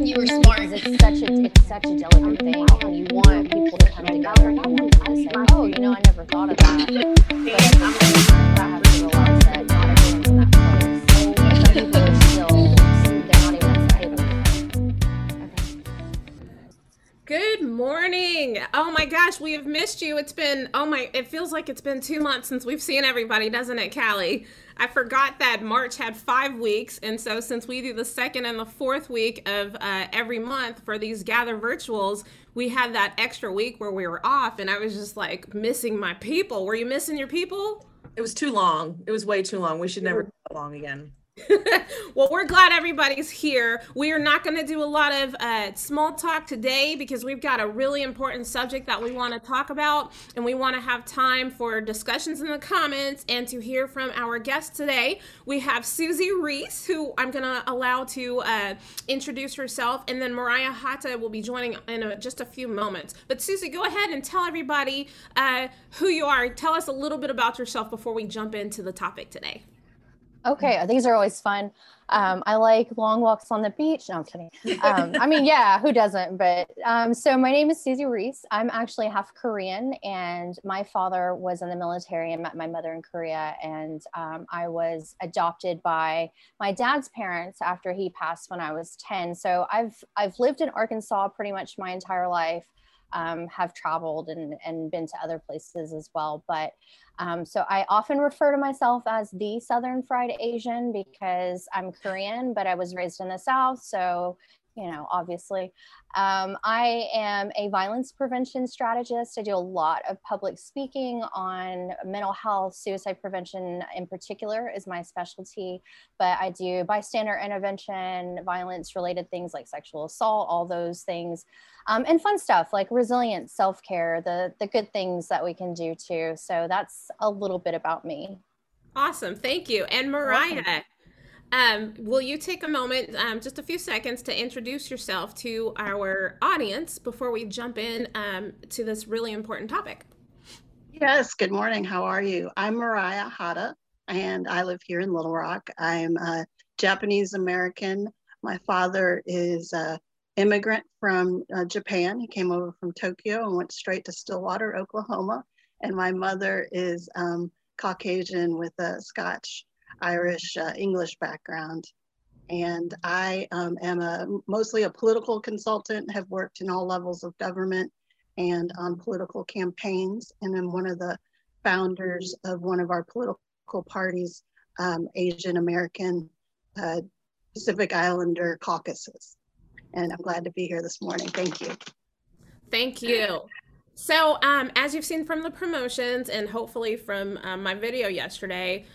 You were smart. It's such a it's such a delicate thing, and you want people to come together. You want them to say, "Oh, you know, I never thought of that." But that has to realize that not everyone's in that place. Some people are still they're not even at the table. Good morning. Oh my gosh, we have missed you. It's been, oh my, it feels like it's been two months since we've seen everybody, doesn't it, Callie? I forgot that March had five weeks. And so, since we do the second and the fourth week of uh, every month for these Gather virtuals, we had that extra week where we were off. And I was just like missing my people. Were you missing your people? It was too long. It was way too long. We should never long again. well, we're glad everybody's here. We are not going to do a lot of uh, small talk today because we've got a really important subject that we want to talk about, and we want to have time for discussions in the comments and to hear from our guest today. We have Susie Reese, who I'm going to allow to uh, introduce herself, and then Mariah Hata will be joining in a, just a few moments. But Susie, go ahead and tell everybody uh, who you are. Tell us a little bit about yourself before we jump into the topic today. Okay, these are always fun. Um, I like long walks on the beach. No, I'm kidding. Um, I mean, yeah, who doesn't? But um, so my name is Susie Reese. I'm actually half Korean, and my father was in the military and met my mother in Korea. And um, I was adopted by my dad's parents after he passed when I was 10. So I've I've lived in Arkansas pretty much my entire life. Um, have traveled and, and been to other places as well. But um, so I often refer to myself as the Southern Fried Asian because I'm Korean, but I was raised in the South. So, you know, obviously, um, I am a violence prevention strategist. I do a lot of public speaking on mental health, suicide prevention in particular is my specialty, but I do bystander intervention, violence related things like sexual assault, all those things, um, and fun stuff like resilience, self care, the, the good things that we can do too. So that's a little bit about me. Awesome. Thank you. And Mariah. Um, will you take a moment, um, just a few seconds, to introduce yourself to our audience before we jump in um, to this really important topic? Yes, good morning. How are you? I'm Mariah Hata, and I live here in Little Rock. I'm a Japanese American. My father is an immigrant from uh, Japan. He came over from Tokyo and went straight to Stillwater, Oklahoma. And my mother is um, Caucasian with a Scotch Irish uh, English background. And I um, am a mostly a political consultant, have worked in all levels of government and on political campaigns, and I'm one of the founders of one of our political parties, um, Asian American uh, Pacific Islander caucuses. And I'm glad to be here this morning. Thank you. Thank you. So, um, as you've seen from the promotions and hopefully from um, my video yesterday,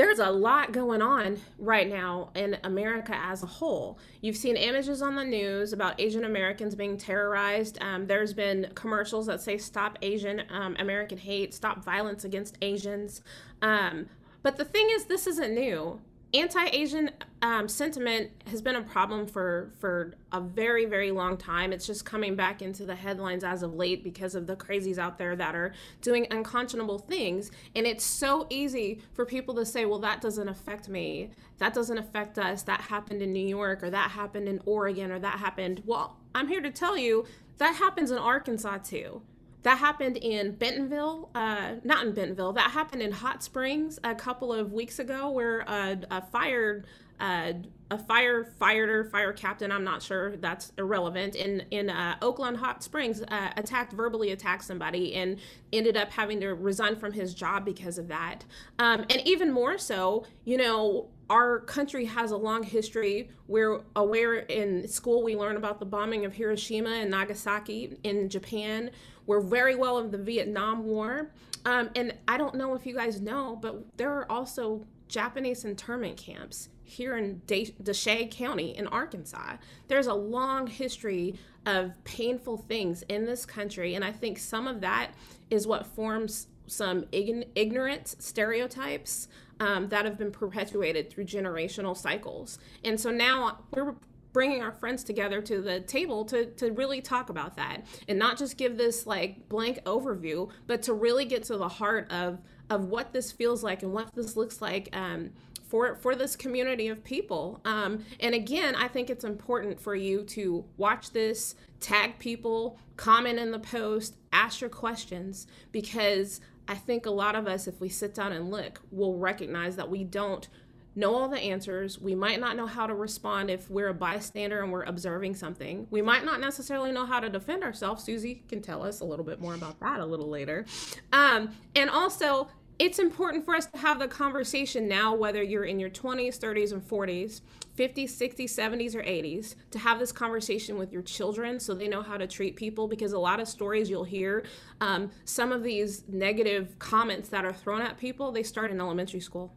there's a lot going on right now in America as a whole. You've seen images on the news about Asian Americans being terrorized. Um, there's been commercials that say "Stop Asian um, American Hate," "Stop Violence Against Asians." Um, but the thing is, this isn't new anti-asian um, sentiment has been a problem for for a very very long time. It's just coming back into the headlines as of late because of the crazies out there that are doing unconscionable things. And it's so easy for people to say well that doesn't affect me. That doesn't affect us. That happened in new york or that happened in oregon or that happened. Well i'm here to tell you that happens in arkansas too that happened in Bentonville, uh, not in Bentonville. That happened in Hot Springs a couple of weeks ago, where a, a fire, uh, a firefighter, fire captain, I'm not sure, that's irrelevant, in in uh, Oaklawn Hot Springs, uh, attacked, verbally attacked somebody, and ended up having to resign from his job because of that. Um, and even more so, you know, our country has a long history. We're aware in school we learn about the bombing of Hiroshima and Nagasaki in Japan. We're very well of the Vietnam War. Um, and I don't know if you guys know, but there are also Japanese internment camps here in De- Desha County in Arkansas. There's a long history of painful things in this country, and I think some of that is what forms some ign- ignorant stereotypes um, that have been perpetuated through generational cycles. And so now we're bringing our friends together to the table to, to really talk about that and not just give this like blank overview, but to really get to the heart of, of what this feels like and what this looks like um, for for this community of people. Um, and again, I think it's important for you to watch this, tag people, comment in the post, ask your questions because I think a lot of us, if we sit down and look, will recognize that we don't know all the answers. We might not know how to respond if we're a bystander and we're observing something. We might not necessarily know how to defend ourselves. Susie can tell us a little bit more about that a little later. Um, and also, it's important for us to have the conversation now, whether you're in your 20s, 30s, and 40s, 50s, 60s, 70s, or 80s, to have this conversation with your children so they know how to treat people. Because a lot of stories you'll hear, um, some of these negative comments that are thrown at people, they start in elementary school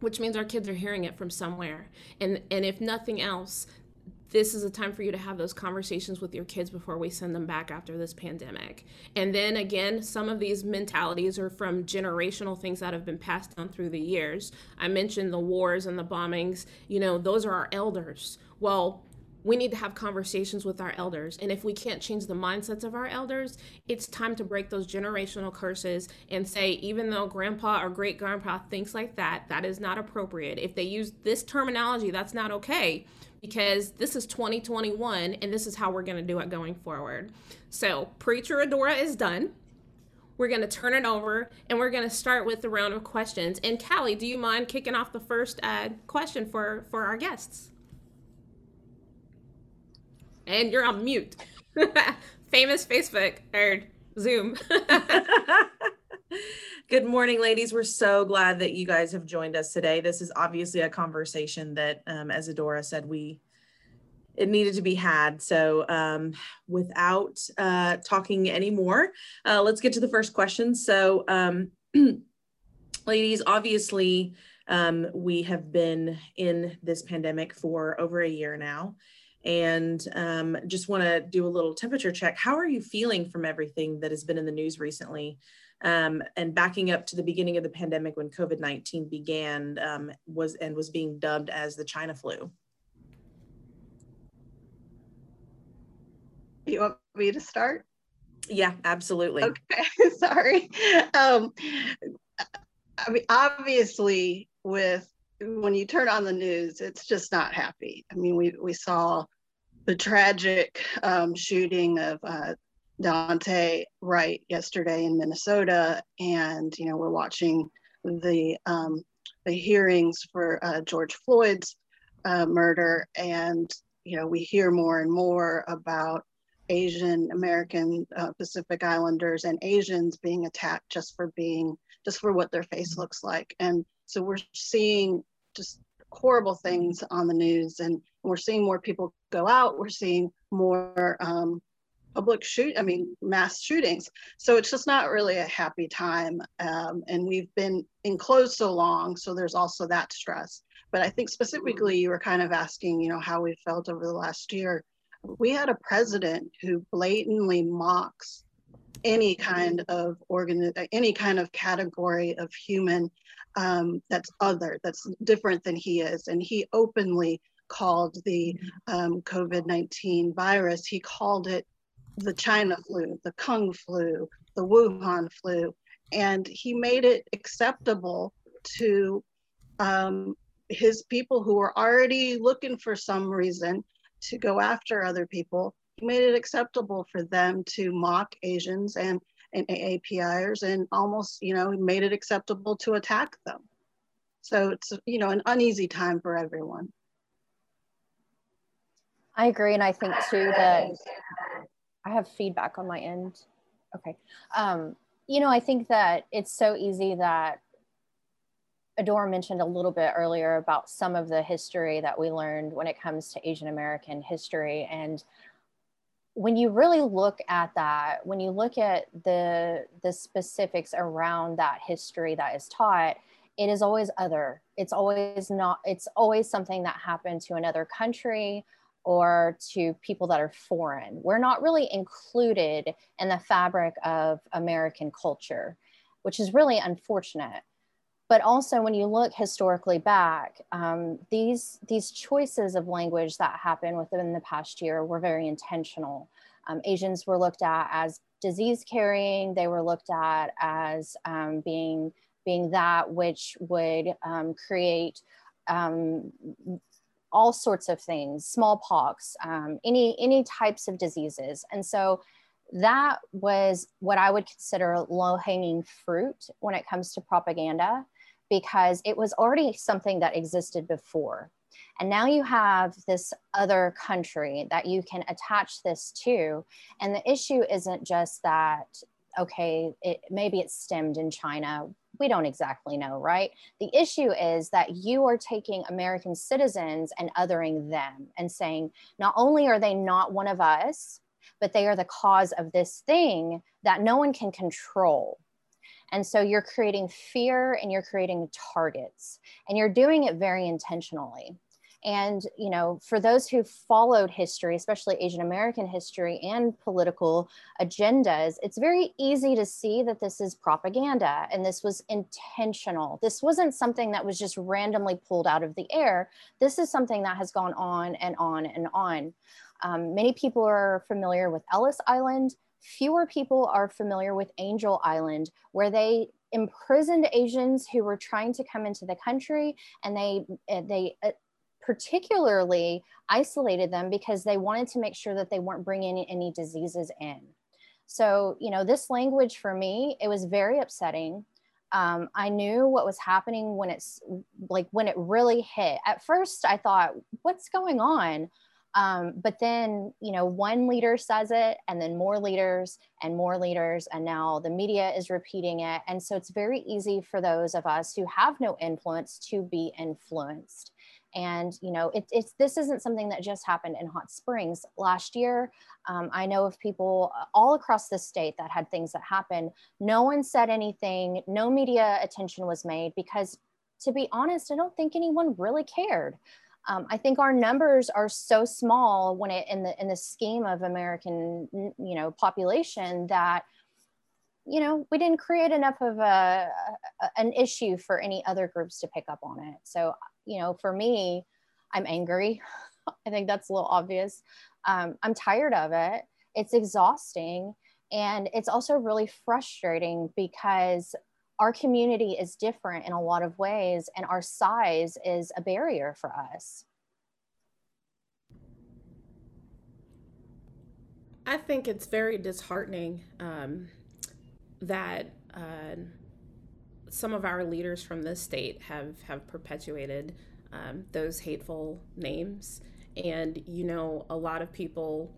which means our kids are hearing it from somewhere. And and if nothing else, this is a time for you to have those conversations with your kids before we send them back after this pandemic. And then again, some of these mentalities are from generational things that have been passed down through the years. I mentioned the wars and the bombings, you know, those are our elders. Well, we need to have conversations with our elders. And if we can't change the mindsets of our elders, it's time to break those generational curses and say, even though grandpa or great grandpa thinks like that, that is not appropriate. If they use this terminology, that's not okay because this is 2021 and this is how we're going to do it going forward. So, Preacher Adora is done. We're going to turn it over and we're going to start with the round of questions. And Callie, do you mind kicking off the first uh, question for, for our guests? And you're on mute. Famous Facebook or Zoom. Good morning, ladies. We're so glad that you guys have joined us today. This is obviously a conversation that, um, as Adora said, we it needed to be had. So, um, without uh, talking anymore, uh, let's get to the first question. So, um, ladies, obviously, um, we have been in this pandemic for over a year now and um, just want to do a little temperature check. How are you feeling from everything that has been in the news recently? Um, and backing up to the beginning of the pandemic when COVID 19 began um, was and was being dubbed as the China flu. You want me to start? Yeah, absolutely. Okay, sorry. Um, I mean, obviously, with when you turn on the news, it's just not happy. I mean, we we saw the tragic um, shooting of uh, Daunte Wright yesterday in Minnesota, and you know we're watching the um, the hearings for uh, George Floyd's uh, murder, and you know we hear more and more about Asian American uh, Pacific Islanders and Asians being attacked just for being just for what their face looks like, and so we're seeing just horrible things on the news, and we're seeing more people go out. We're seeing more um, public shoot i mean mass shootings. So it's just not really a happy time um, and we've been enclosed so long so there's also that stress. But i think specifically you were kind of asking you know how we felt over the last year. We had a president who blatantly mocks any kind of organ any kind of category of human um, that's other that's different than he is. And he openly called the um, covid-19 virus he called it the China flu, the Kung flu, the Wuhan flu, and he made it acceptable to um, his people who were already looking for some reason to go after other people. He made it acceptable for them to mock Asians and, and AAPIers and almost, you know, he made it acceptable to attack them. So it's, you know, an uneasy time for everyone. I agree. And I think too that I have feedback on my end. Okay. Um, you know, I think that it's so easy that Adora mentioned a little bit earlier about some of the history that we learned when it comes to Asian American history. And when you really look at that, when you look at the the specifics around that history that is taught, it is always other. It's always not, it's always something that happened to another country or to people that are foreign. We're not really included in the fabric of American culture, which is really unfortunate. But also, when you look historically back, um, these, these choices of language that happened within the past year were very intentional. Um, Asians were looked at as disease carrying, they were looked at as um, being, being that which would um, create um, all sorts of things, smallpox, um, any any types of diseases, and so that was what I would consider low hanging fruit when it comes to propaganda, because it was already something that existed before. And now you have this other country that you can attach this to. And the issue isn't just that, okay, it, maybe it's stemmed in China. We don't exactly know, right? The issue is that you are taking American citizens and othering them and saying, not only are they not one of us, but they are the cause of this thing that no one can control. And so you're creating fear and you're creating targets, and you're doing it very intentionally. And, you know, for those who followed history, especially Asian American history and political agendas, it's very easy to see that this is propaganda and this was intentional. This wasn't something that was just randomly pulled out of the air. This is something that has gone on and on and on. Um, many people are familiar with Ellis Island. Fewer people are familiar with Angel Island, where they imprisoned Asians who were trying to come into the country, and they they uh, particularly isolated them because they wanted to make sure that they weren't bringing any diseases in. So, you know, this language for me, it was very upsetting. Um, I knew what was happening when it's like when it really hit. At first, I thought, what's going on? Um, but then, you know, one leader says it, and then more leaders and more leaders, and now the media is repeating it. And so it's very easy for those of us who have no influence to be influenced. And you know, it, it's this isn't something that just happened in Hot Springs last year. Um, I know of people all across the state that had things that happened. No one said anything. No media attention was made because, to be honest, I don't think anyone really cared. Um, I think our numbers are so small when it in the in the scheme of American you know population that you know we didn't create enough of a, a, an issue for any other groups to pick up on it. So you know for me, I'm angry. I think that's a little obvious. Um, I'm tired of it. It's exhausting. And it's also really frustrating because our community is different in a lot of ways and our size is a barrier for us i think it's very disheartening um, that uh, some of our leaders from this state have have perpetuated um, those hateful names and you know a lot of people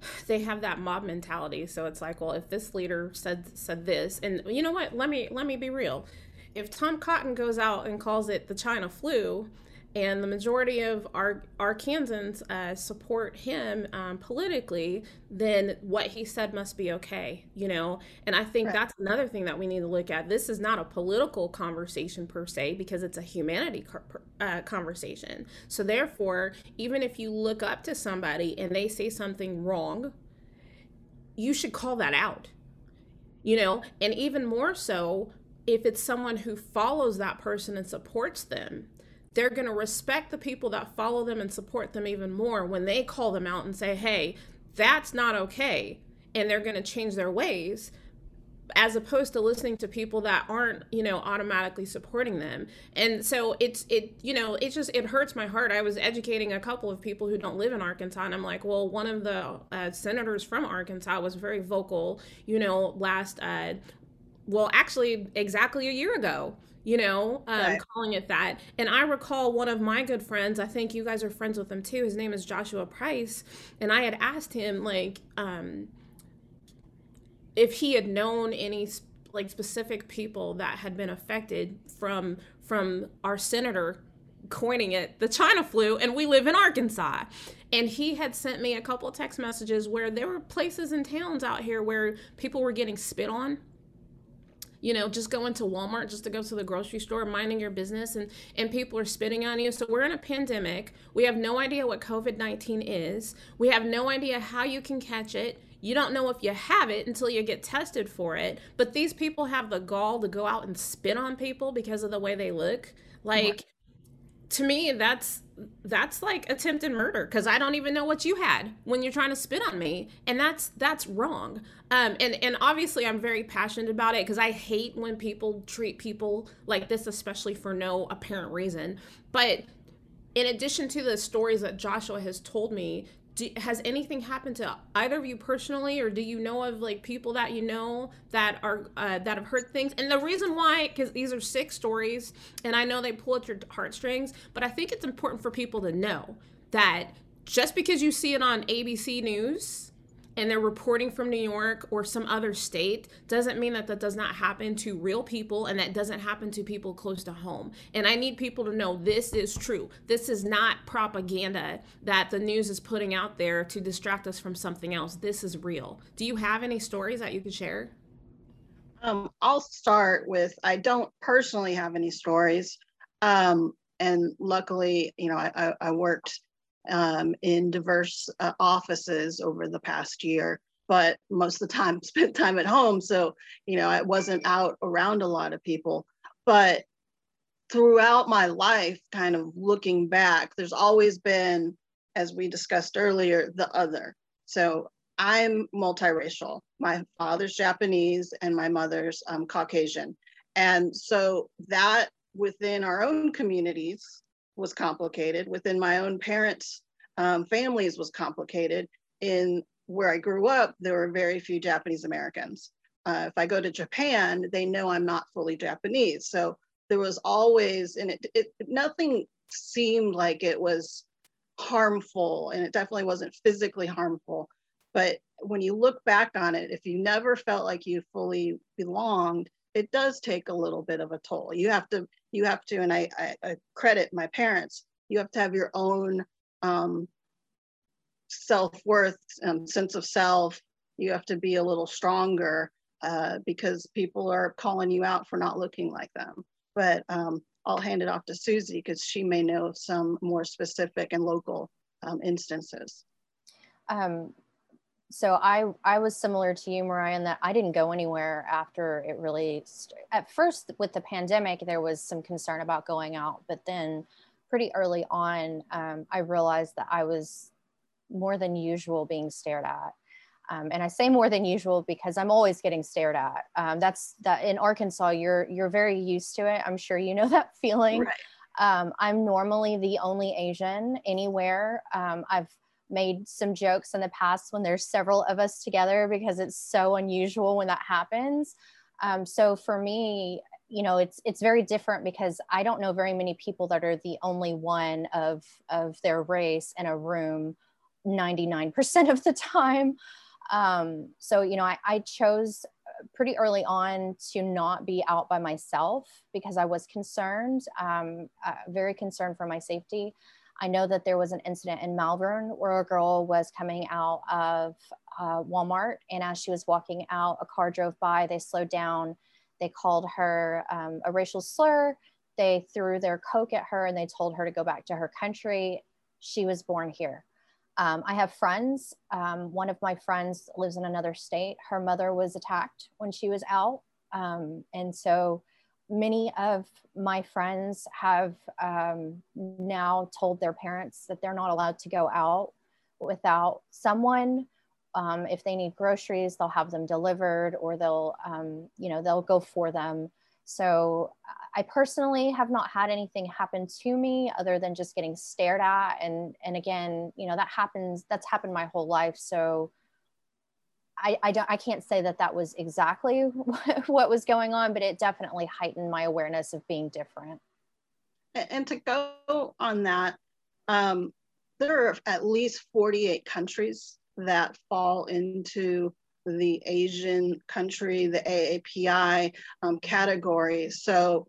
they have that mob mentality. So it's like, well, if this leader said said this, and you know what? Let me let me be real. If Tom Cotton goes out and calls it the China flu, and the majority of our Arkansans uh, support him um, politically, then what he said must be okay, you know. And I think right. that's another thing that we need to look at. This is not a political conversation per se because it's a humanity uh, conversation. So therefore, even if you look up to somebody and they say something wrong, you should call that out, you know. And even more so if it's someone who follows that person and supports them they're going to respect the people that follow them and support them even more when they call them out and say, hey, that's not okay. And they're going to change their ways as opposed to listening to people that aren't you know automatically supporting them and so it's it you know it just it hurts my heart i was educating a couple of people who don't live in arkansas and i'm like well one of the uh, senators from arkansas was very vocal you know last uh, well actually exactly a year ago you know, um, right. calling it that. And I recall one of my good friends, I think you guys are friends with him too. His name is Joshua Price. And I had asked him, like, um, if he had known any like specific people that had been affected from from our senator coining it the China flu, and we live in Arkansas. And he had sent me a couple text messages where there were places and towns out here where people were getting spit on you know just going to walmart just to go to the grocery store minding your business and and people are spitting on you. So we're in a pandemic. We have no idea what covid-19 is. We have no idea how you can catch it. You don't know if you have it until you get tested for it. But these people have the gall to go out and spit on people because of the way they look. Like to me that's that's like attempted murder because i don't even know what you had when you're trying to spit on me and that's that's wrong. Um and and obviously i'm very passionate about it because i hate when people treat people like this especially for no apparent reason. But in addition to the stories that joshua has told me do, has anything happened to either of you personally or do you know of like people that you know that are uh, that have heard things? And the reason why because these are six stories and i know they pull at your heartstrings but i think it's important for people to know that just because you see it on abc news and they're reporting from New York or some other state doesn't mean that that does not happen to real people and that doesn't happen to people close to home. And I need people to know this is true. This is not propaganda that the news is putting out there to distract us from something else. This is real. Do you have any stories that you could share? Um, I'll start with I don't personally have any stories. Um, and luckily, you know, I, I worked um, in diverse uh, offices over the past year but most of the time spent time at home. So you know i wasn't out around a lot of people. But throughout my life kind of looking back there's always been as we discussed earlier the other. So i'm multiracial. My father's japanese and my mother's um, caucasian. And so that within our own communities was complicated. Within my own parents' um, families was complicated. In where I grew up, there were very few Japanese Americans. Uh, if I go to Japan, they know I'm not fully Japanese. So there was always, and it, it nothing seemed like it was harmful, and it definitely wasn't physically harmful. But when you look back on it, if you never felt like you fully belonged, it does take a little bit of a toll. You have to you have to, and I, I, I credit my parents, you have to have your own um, self-worth, and sense of self. You have to be a little stronger uh, because people are calling you out for not looking like them. But um, I'll hand it off to Susie because she may know some more specific and local um, instances. Um, so I I was similar to you, Mariah, in that I didn't go anywhere after it really. St- at first, with the pandemic, there was some concern about going out, but then pretty early on, um, I realized that I was more than usual being stared at. Um, and I say more than usual because I'm always getting stared at. Um, that's that in Arkansas, you're you're very used to it. I'm sure you know that feeling. Right. Um, I'm normally the only Asian anywhere. Um, I've made some jokes in the past when there's several of us together because it's so unusual when that happens. Um, so for me, you know, it's it's very different because I don't know very many people that are the only one of of their race in a room 99% of the time. Um, so you know, I, I chose pretty early on to not be out by myself because I was concerned, um, uh, very concerned for my safety. I know that there was an incident in Malvern where a girl was coming out of uh, Walmart, and as she was walking out, a car drove by. They slowed down. They called her um, a racial slur. They threw their Coke at her and they told her to go back to her country. She was born here. Um, I have friends. Um, one of my friends lives in another state. Her mother was attacked when she was out. Um, and so many of my friends have um, now told their parents that they're not allowed to go out without someone. Um, if they need groceries, they'll have them delivered or they'll, um, you know, they'll go for them. So I personally have not had anything happen to me other than just getting stared at. And, and again, you know, that happens, that's happened my whole life. So I, I, don't, I can't say that that was exactly what was going on, but it definitely heightened my awareness of being different. And to go on that, um, there are at least 48 countries that fall into the Asian country, the AAPI um, category. So,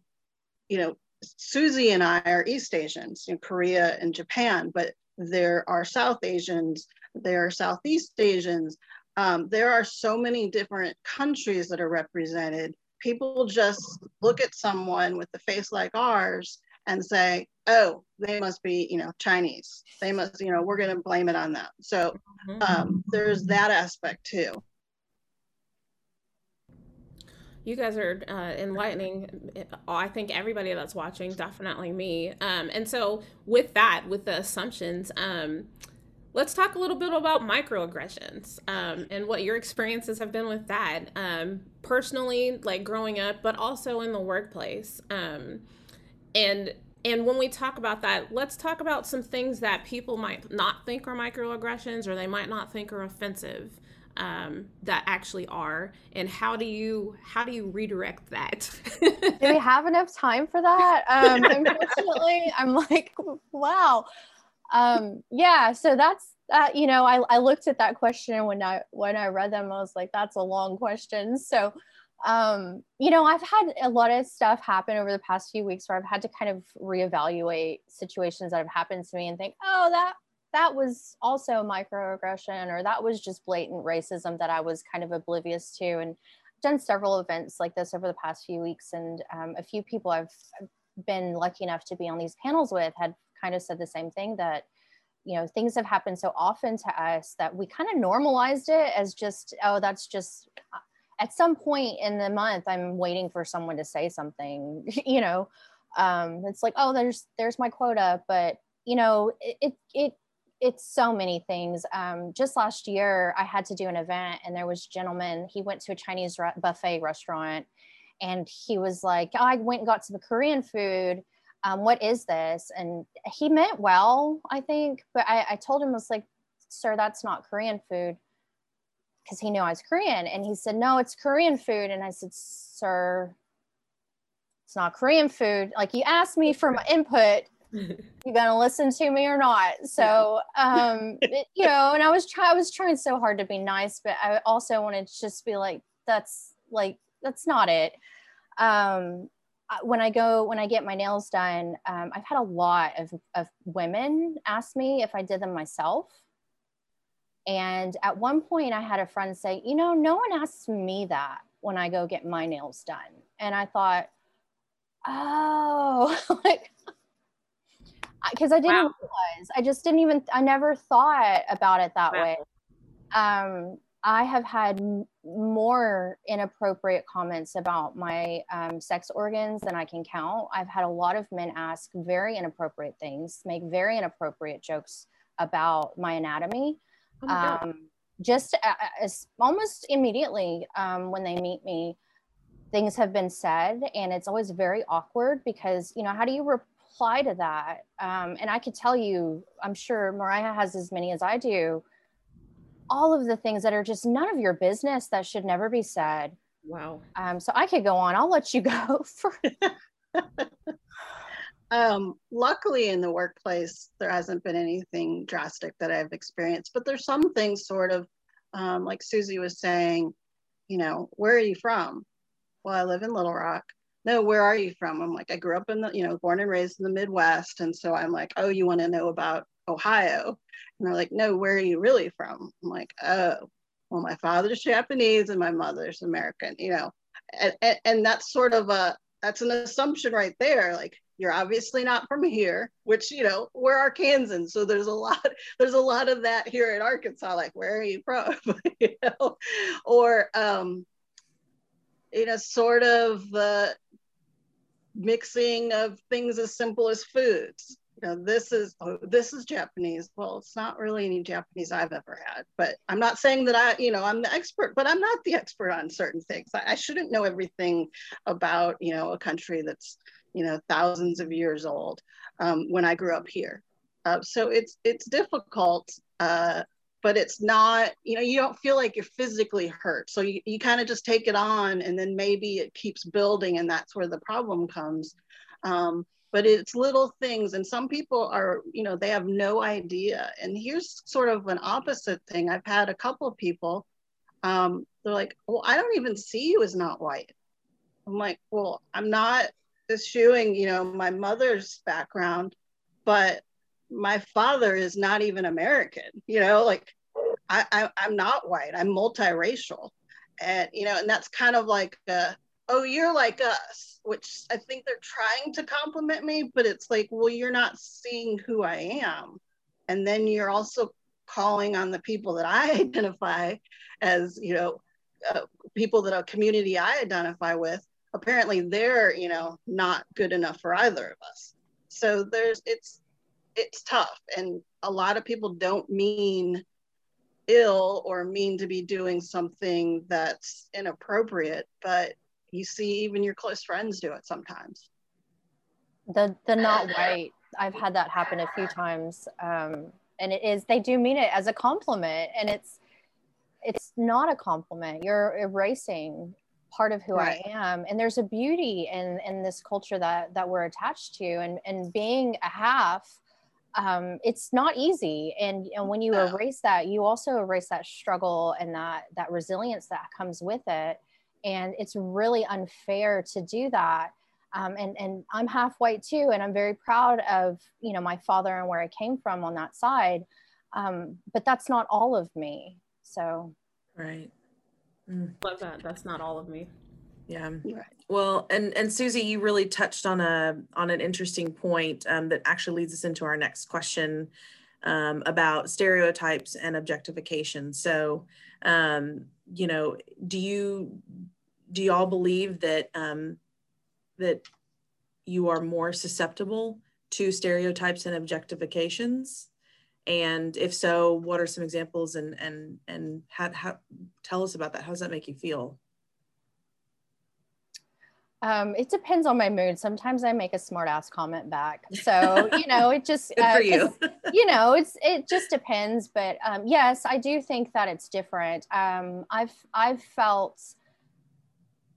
you know, Susie and I are East Asians, in Korea and Japan, but there are South Asians, there are Southeast Asians, um, there are so many different countries that are represented. People just look at someone with a face like ours and say, oh, they must be, you know, Chinese. They must, you know, we're going to blame it on them. So um, there's that aspect too. you guys are uh, enlightening i think everybody that's watching definitely me um, and so with that with the assumptions um, let's talk a little bit about microaggressions um, and what your experiences have been with that um, personally like growing up but also in the workplace. Um, and and when we talk about that let's talk about some things that people might not think are microaggressions or they might not think are offensive um, that actually are and how do you how do you redirect that? Do we have enough time for that? Um, unfortunately i'm like wow um, yeah so that's that you know I, I looked at that question when i when i read them i was like that's a long question so um, you know i've had a lot of stuff happen over the past few weeks where i've had to kind of reevaluate situations that have happened to me and think oh that that was also microaggression or that was just blatant racism that I was kind of oblivious to. And I've done several events like this over the past few weeks. And um, a few people I've been lucky enough to be on these panels with had kind of said the same thing that, you know, things have happened so often to us that we kind of normalized it as just, oh, that's just uh, at some point in the month, I'm waiting for someone to say something, you know, um, it's like, oh, there's, there's my quota, but you know, it, it, it it's so many things. Um, just last year, I had to do an event, and there was a gentleman. He went to a Chinese buffet restaurant, and he was like, oh, "I went and got some Korean food. Um, what is this?" And he meant well, I think, but I, I told him, "I was like, sir, that's not Korean food," because he knew I was Korean, and he said, "No, it's Korean food." And I said, "Sir." It's not Korean food. Like you asked me for my input, you gonna listen to me or not so um it, you know and i was trying i was trying so hard to be nice but i also wanted to just be like that's like that's not it um when i go when i get my nails done um, i've had a lot of, of women ask me if i did them myself and at one point i had a friend say you know no one asks me that when i go get my nails done and i thought oh like because I didn't wow. realize. I just didn't even. I never thought about it that wow. way. Um, I have had more inappropriate comments about my um, sex organs than I can count. I've had a lot of men ask very inappropriate things, make very inappropriate jokes about my anatomy. Oh my um, just uh, as almost immediately um, when they meet me, things have been said, and it's always very awkward because you know how do you reply to that. Um, and I could tell you, I'm sure Mariah has as many as I do, all of the things that are just none of your business that should never be said. Wow. Um, so I could go on. I'll let you go for. um, luckily, in the workplace, there hasn't been anything drastic that I've experienced, but there's some things sort of um, like Susie was saying, you know, where are you from? Well, I live in Little Rock no, where are you from? I'm like, I grew up in the, you know, born and raised in the Midwest. And so I'm like, oh, you want to know about Ohio? And they're like, no, where are you really from? I'm like, oh, well, my father's Japanese and my mother's American, you know, and, and, and that's sort of a, that's an assumption right there. Like, you're obviously not from here, which, you know, we're Arkansans. So there's a lot, there's a lot of that here in Arkansas. Like, where are you from? you know, or, um, you know, sort of uh, mixing of things as simple as foods. You know, this is oh, this is Japanese. Well, it's not really any Japanese I've ever had, but I'm not saying that I, you know, I'm the expert, but I'm not the expert on certain things. I, I shouldn't know everything about, you know, a country that's, you know, thousands of years old um, when I grew up here. Uh, so it's it's difficult uh, but it's not, you know, you don't feel like you're physically hurt. So you, you kind of just take it on and then maybe it keeps building and that's where the problem comes. Um, but it's little things and some people are, you know, they have no idea. And here's sort of an opposite thing. I've had a couple of people, um, they're like, well, I don't even see you as not white. I'm like, well, I'm not eschewing, you know, my mother's background, but my father is not even American, you know, like I, I I'm not white, I'm multiracial. And you know, and that's kind of like uh, oh, you're like us, which I think they're trying to compliment me, but it's like, well, you're not seeing who I am. And then you're also calling on the people that I identify as, you know, uh, people that a community I identify with, apparently they're, you know, not good enough for either of us. So there's, it's, it's tough. And a lot of people don't mean ill or mean to be doing something that's inappropriate, but you see even your close friends do it sometimes. The, the not white, I've had that happen a few times. Um, and it is, they do mean it as a compliment and it's, it's not a compliment. You're erasing part of who right. I am. And there's a beauty in in this culture that that we're attached to. And and being a half, um, it's not easy. And and when you no. erase that, you also erase that struggle and that that resilience that comes with it. And it's really unfair to do that. Um, and and I'm half white too, and I'm very proud of you know my father and where I came from on that side. Um, but that's not all of me. So, right. Mm. Love that. That's not all of me. Yeah. Right. Well, and and Susie, you really touched on a on an interesting point um, that actually leads us into our next question um, about stereotypes and objectification. So, um, you know, do you do you all believe that um, that you are more susceptible to stereotypes and objectifications? and if so what are some examples and and and how, how tell us about that how does that make you feel um, it depends on my mood. Sometimes I make a smart ass comment back. So, you know, it just, uh, for you. you know, it's, it just depends. But um, yes, I do think that it's different. Um, I've, I've felt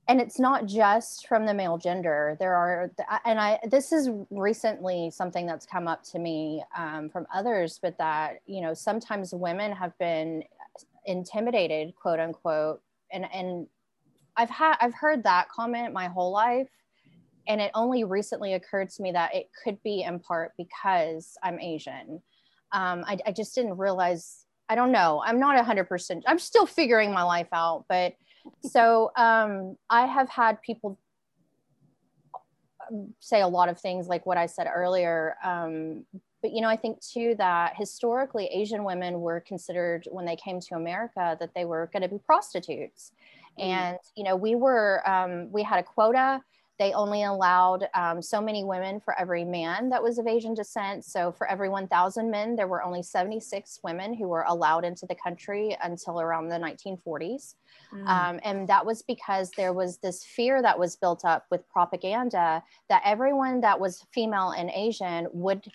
and it's not just from the male gender there are and i this is recently something that's come up to me um, from others but that you know sometimes women have been intimidated quote unquote and and i've had i've heard that comment my whole life and it only recently occurred to me that it could be in part because i'm asian um, I, I just didn't realize i don't know i'm not 100% i'm still figuring my life out but so um, I have had people say a lot of things like what I said earlier. Um, but you know, I think too that historically Asian women were considered when they came to America that they were going to be prostitutes. And you know, we were um, we had a quota they only allowed um, so many women for every man that was of Asian descent. So for every 1,000 men, there were only 76 women who were allowed into the country until around the 1940s. Mm. Um, and that was because there was this fear that was built up with propaganda that everyone that was female and Asian would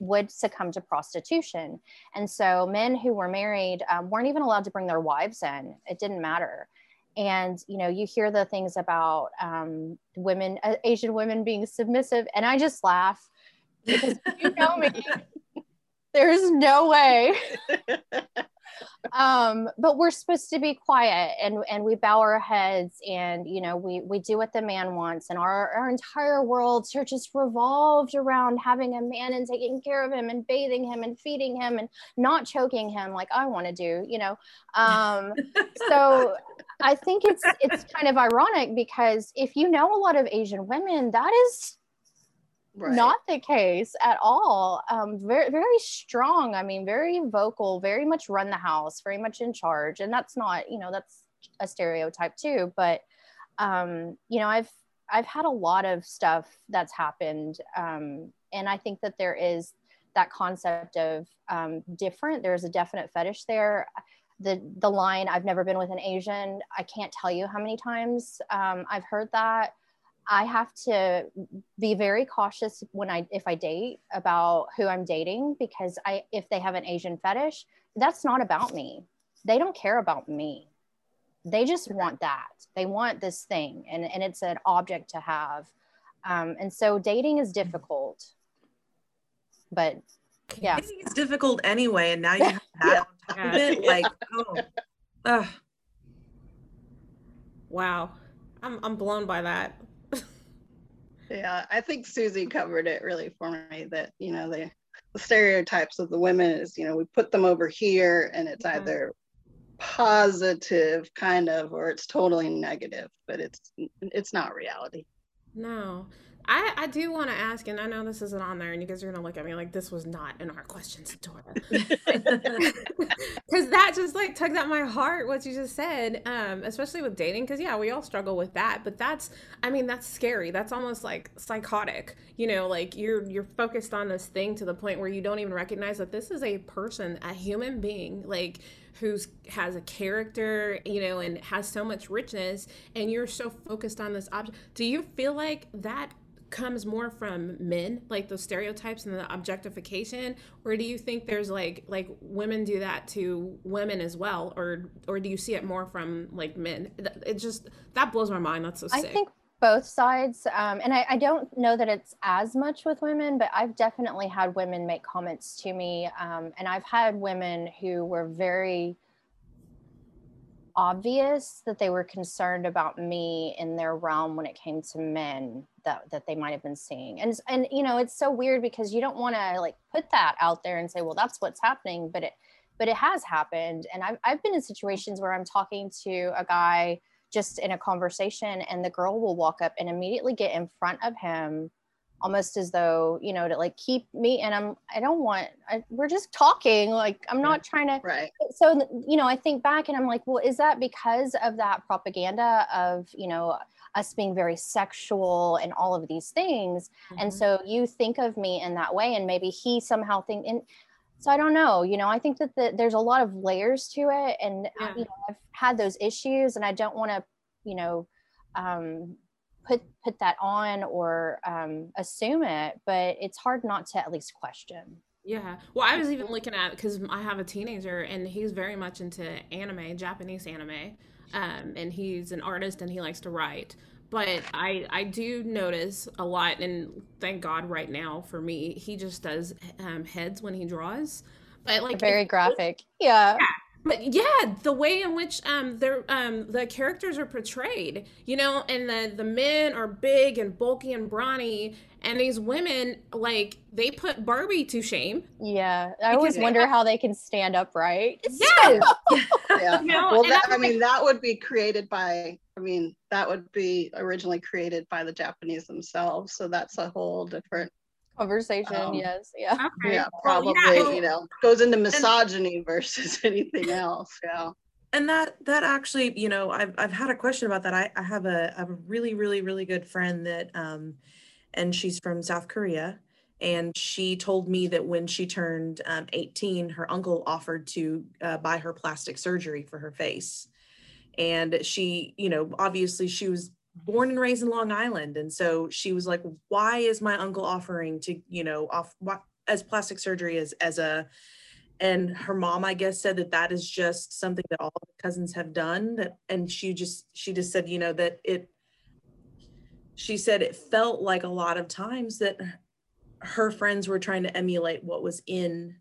would succumb to prostitution. And so men who were married um, weren't even allowed to bring their wives in. It didn't matter and you know you hear the things about um, women uh, asian women being submissive and i just laugh. Because you know me there's no way. Um, but we're supposed to be quiet and and we bow our heads and you know we we do what the man wants. And our our entire world just revolved around having a man and taking care of him and bathing him and feeding him and not choking him like I want to do you know? Um, so I think it's it's kind of ironic because if you know a lot of Asian women that is Right. Not the case at all. Um, very, very strong. I mean, very vocal, very much run the house, very much in charge. And that's not, you know, that's a stereotype too. But, um, you know, I've, I've had a lot of stuff that's happened. Um, and I think that there is that concept of um, different. There's a definite fetish there. The, the line, I've never been with an Asian. I can't tell you how many times um, I've heard that. I have to be very cautious when I if I date about who I'm dating because I if they have an Asian fetish, that's not about me. They don't care about me. They just want that. They want this thing and, and it's an object to have. Um, and so dating is difficult. But yeah. It's difficult anyway. And now you have that on top of it. Like, oh. Ugh. Wow. I'm I'm blown by that. Yeah, I think Susie covered it really for me that, you know, the, the stereotypes of the women is, you know, we put them over here and it's mm-hmm. either positive kind of or it's totally negative, but it's it's not reality. No. I, I do want to ask, and I know this isn't on there, and you guys are gonna look at me like this was not in our questions, Dora, because that just like tugged at my heart what you just said, um, especially with dating. Because yeah, we all struggle with that, but that's, I mean, that's scary. That's almost like psychotic. You know, like you're you're focused on this thing to the point where you don't even recognize that this is a person, a human being, like who's has a character, you know, and has so much richness, and you're so focused on this object. Do you feel like that comes more from men like those stereotypes and the objectification or do you think there's like like women do that to women as well or or do you see it more from like men it just that blows my mind that's so sick. i think both sides um, and I, I, don't know that it's as much with women but i've definitely had women make comments to me um, and i've had women who were very obvious that they were concerned about me in their realm when it came to men that that they might have been seeing. And and you know it's so weird because you don't want to like put that out there and say well that's what's happening but it but it has happened. And I've, I've been in situations where i'm talking to a guy just in a conversation and the girl will walk up and immediately get in front of him almost as though you know to like keep me and i'm i don't want I, we're just talking like i'm not trying to right so you know i think back and i'm like well is that because of that propaganda of you know us being very sexual and all of these things mm-hmm. and so you think of me in that way and maybe he somehow think and so i don't know you know i think that the, there's a lot of layers to it and yeah. You know i've had those issues and i don't want to you know um, put put that on or um, assume it but it's hard not to at least question. Yeah. Well i was even looking at because i have a teenager and he's very much into anime japanese anime um, and he's an artist and he likes to write. But i i do notice a lot and thank god right now for me he just does um, heads when he draws. But like very graphic. Yeah. yeah but yeah the way in which um their um the characters are portrayed you know and the the men are big and bulky and brawny and these women like they put barbie to shame. Yeah i always wonder have... how they can stand upright. Yeah, yeah. You know, well that, i mean that would be created by i mean that would be originally created by the japanese themselves so that's a whole different conversation um, yes yeah okay. yeah probably well, yeah. you know goes into misogyny and, versus anything else yeah and that that actually you know i've, I've had a question about that i, I have a, a really really really good friend that um and she's from south korea and she told me that when she turned um, 18 her uncle offered to uh, buy her plastic surgery for her face and she you know obviously she was born and raised in Long Island. And so she was like, why is my uncle offering to, you know, off as plastic surgery as, as a, and her mom, I guess, said that that is just something that all cousins have done. That, and she just, she just said, you know, that it, she said it felt like a lot of times that her friends were trying to emulate what was in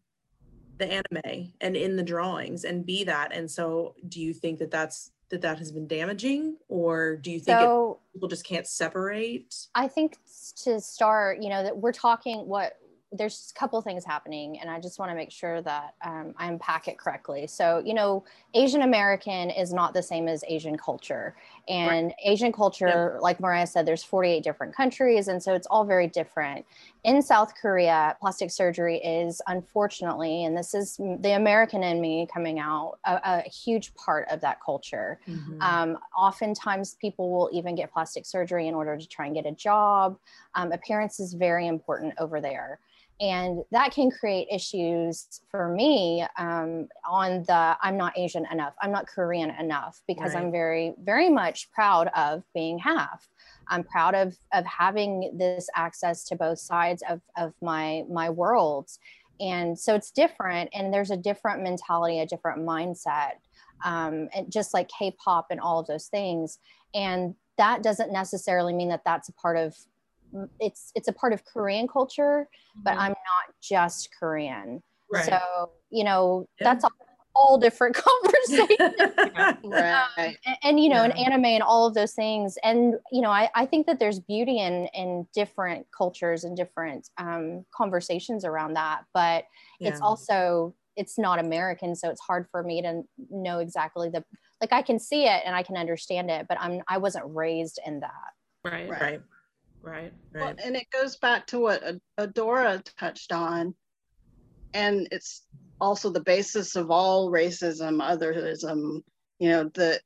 the anime and in the drawings and be that. And so do you think that that's that that has been damaging or do you think so, it, people just can't separate? I think to start you know that we're talking what there's a couple things happening and i just want to make sure that um, i unpack it correctly. So you know asian american is not the same as asian culture and right. asian culture like mariah said there's 48 different countries and so it's all very different. In south korea plastic surgery is unfortunately and this is the american in me coming out a, a huge part of that culture. Mm-hmm. um, oftentimes people will even get plastic surgery in order to try and get a job. Um, appearance is very important over there and that can create issues for me um, on the i'm not asian enough i'm not korean enough because right. i'm very very much proud of being half. I'm proud of of having this access to both sides of of my my worlds and so it's different and there's a different mentality a different mindset um, and just like k-pop and all of those things. And that doesn't necessarily mean that that's a part of it's it's a part of Korean culture, but mm-hmm. I'm not just Korean. Right. So you know yeah. that's a whole different conversation. right. Um, and, and, you know, yeah. an anime and all of those things. And you know, I, I think that there's beauty in in different cultures and different um, conversations around that. But yeah. it's also it's not American, so it's hard for me to know exactly the like I can see it and I can understand it, but I'm I wasn't raised in that. Right. Right. Right. Well, Right. and it goes back to what Adora touched on, and it's also the basis of all racism, otherism. You know, the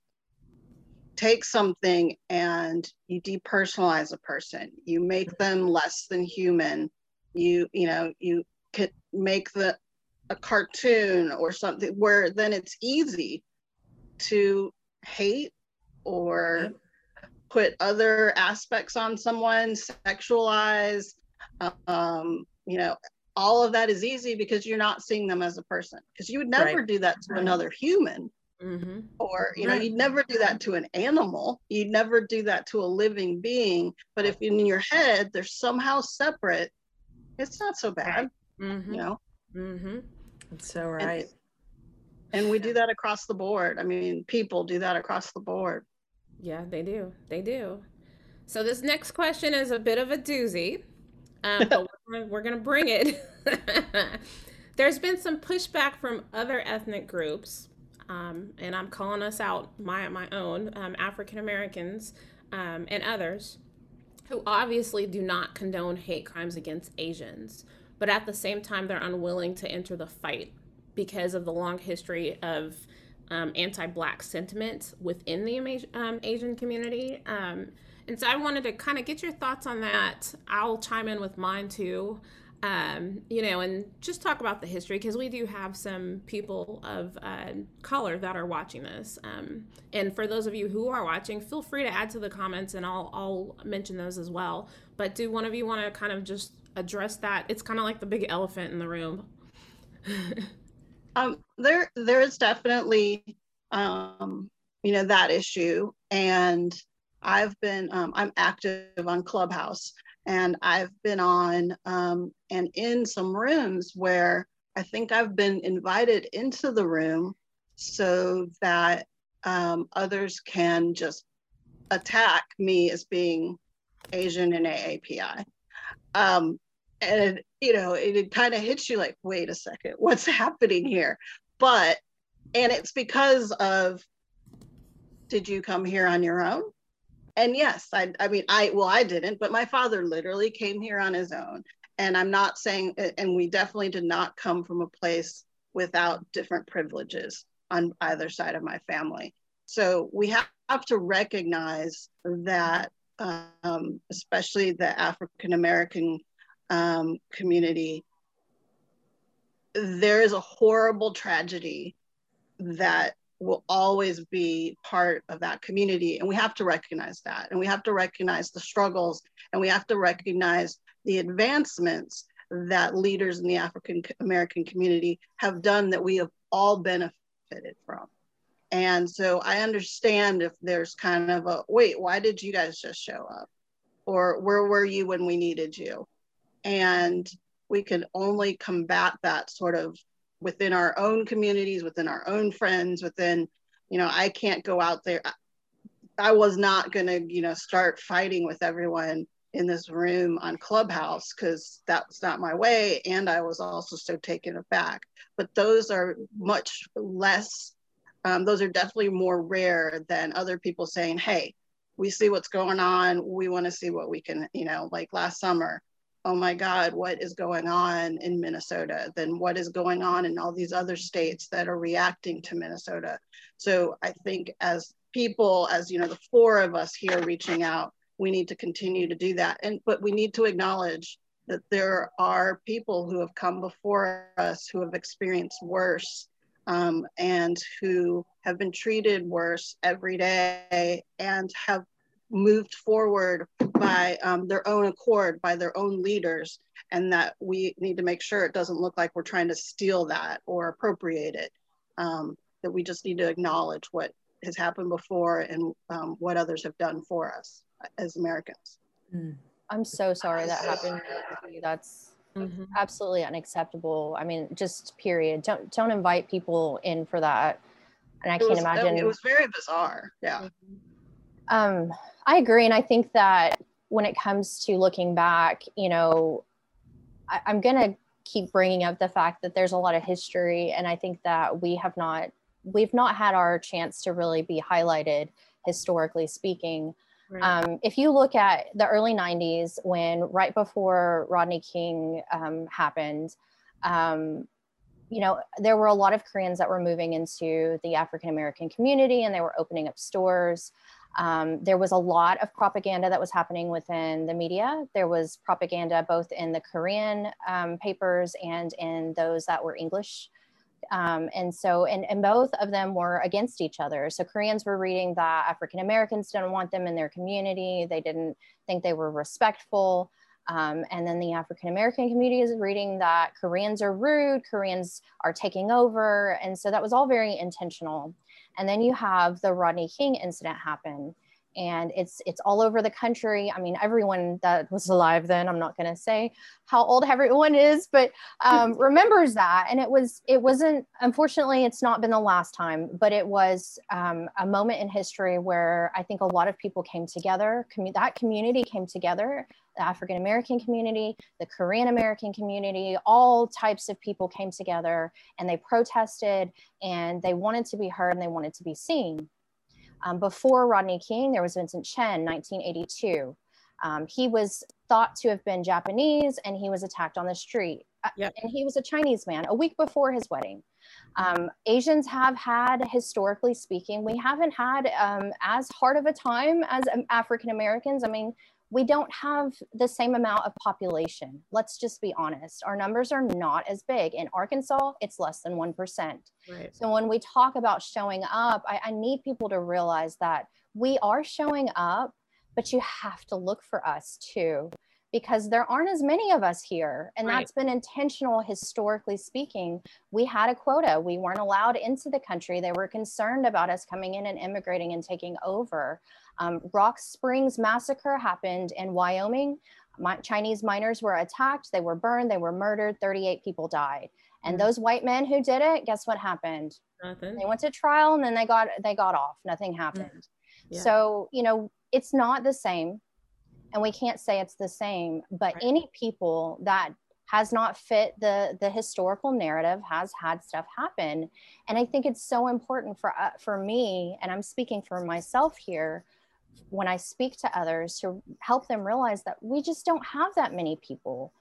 take something and you depersonalize a person, you make them less than human. You, you know, you could make the a cartoon or something where then it's easy to hate or put other aspects on someone, sexualize, um, you know, all of that is easy because you're not seeing them as a person. Because you would never Right. do that to another human, Mm-hmm. or you know, Right. you'd never do that to an animal. You'd never do that to a living being. But if in your head they're somehow separate, it's not so bad, Mm-hmm. you know. Mm-hmm. That's so right. And we do that across the board. I mean, people do that across the board. Yeah, they do. They do. So this next question is a bit of a doozy, um, but we're, gonna- we're going to bring it. There's been some pushback from other ethnic groups, um, and I'm calling us out, my my own um, African Americans um, and others, who obviously do not condone hate crimes against Asians, but at the same time they're unwilling to enter the fight because of the long history of um, anti-black sentiment within the um, Asian community. Um, and so I wanted to kind of get your thoughts on that. I'll chime in with mine too, um, you know, and just talk about the history because we do have some people of uh, color that are watching this. Um, and for those of you who are watching, feel free to add to the comments and I'll, I'll mention those as well. But do one of you want to kind of just address that? It's kind of like the big elephant in the room. Um, there, there is definitely, um, you know, that issue, and I've been, um, I'm active on Clubhouse, and I've been on um, and in some rooms where I think I've been invited into the room so that um, others can just attack me as being Asian and AAPI. Um, and you know it, it kind of hits you like wait a second what's happening here? But and it's because of did you come here on your own? And yes i i mean i well i didn't but my father literally came here on his own. And i'm not saying and we definitely did not come from a place without different privileges on either side of my family. So we have, to recognize that um, especially the african american um, community, there is a horrible tragedy that will always be part of that community. And we have to recognize that. And we have to recognize the struggles and we have to recognize the advancements that leaders in the African American community have done that we have all benefited from. And so I understand if there's kind of a wait, why did you guys just show up? Or where were you when we needed you? And we can only combat that sort of within our own communities within our own friends within you know i can't go out there. I was not going to you know start fighting with everyone in this room on clubhouse because that's not my way and i was also so taken aback. But those are much less um, those are definitely more rare than other people saying hey we see what's going on. We want to see what we can you know like last summer oh my God, what is going on in Minnesota? Then what is going on in all these other states that are reacting to Minnesota? So I think as people, as you know, the four of us here reaching out, we need to continue to do that. And but we need to acknowledge that there are people who have come before us who have experienced worse um, and who have been treated worse every day and have moved forward by um, their own accord, by their own leaders, and that we need to make sure it doesn't look like we're trying to steal that or appropriate it. Um, that we just need to acknowledge what has happened before and um, what others have done for us as Americans. I'm so sorry that happened to you. That's Mhm. absolutely unacceptable. I mean, just period. Don't don't invite people in for that. And I It can't was, imagine. It was very bizarre. Yeah. Um, I agree, and I think that when it comes to looking back, you know, I, I'm gonna keep bringing up the fact that there's a lot of history, and I think that we have not we've not had our chance to really be highlighted historically speaking. Right. Um, if you look at the early 90s, when right before Rodney King um, happened, um, you know, there were a lot of Koreans that were moving into the African American community and they were opening up stores. Um, there was a lot of propaganda that was happening within the media. There was propaganda both in the Korean um, papers and in those that were English. Um, and so, and, and both of them were against each other. So Koreans were reading that African Americans didn't want them in their community. They didn't think they were respectful. Um, and then the African American community is reading that Koreans are rude, Koreans are taking over. And so that was all very intentional. And then you have the Rodney King incident happen and it's it's all over the country. I mean everyone that was alive then i'm not going to say how old everyone is but um, remembers that. And it was it wasn't unfortunately it's not been the last time but it was um, a moment in history where i think a lot of people came together. Commu- that community came together the african american community the korean american community all types of people came together and they protested and they wanted to be heard and they wanted to be seen um, before Rodney King, there was Vincent Chin, 1982. Um, he was thought to have been Japanese and he was attacked on the street. Uh, yep. And he was a Chinese man a week before his wedding. Um, Asians have had, historically speaking, we haven't had um, as hard of a time as African Americans. I mean, we don't have the same amount of population. Let's just be honest. Our numbers are not as big. In Arkansas, it's less than 1%. Right. So when we talk about showing up, I, I need people to realize that we are showing up, but you have to look for us too because there aren't as many of us here. And right. that's been intentional historically speaking. We had a quota, we weren't allowed into the country. They were concerned about us coming in and immigrating and taking over. Um, Rock Springs massacre happened in Wyoming. My, Chinese miners were attacked, they were burned, they were murdered, 38 people died. And mm-hmm. those white men who did it, guess what happened? Nothing. They went to trial and then they got they got off. Nothing happened. Mm-hmm. Yeah. So, you know, it's not the same and we can't say it's the same but right. any people that has not fit the the historical narrative has had stuff happen. And i think it's so important for uh, for me and i'm speaking for myself here when i speak to others to help them realize that we just don't have that many people.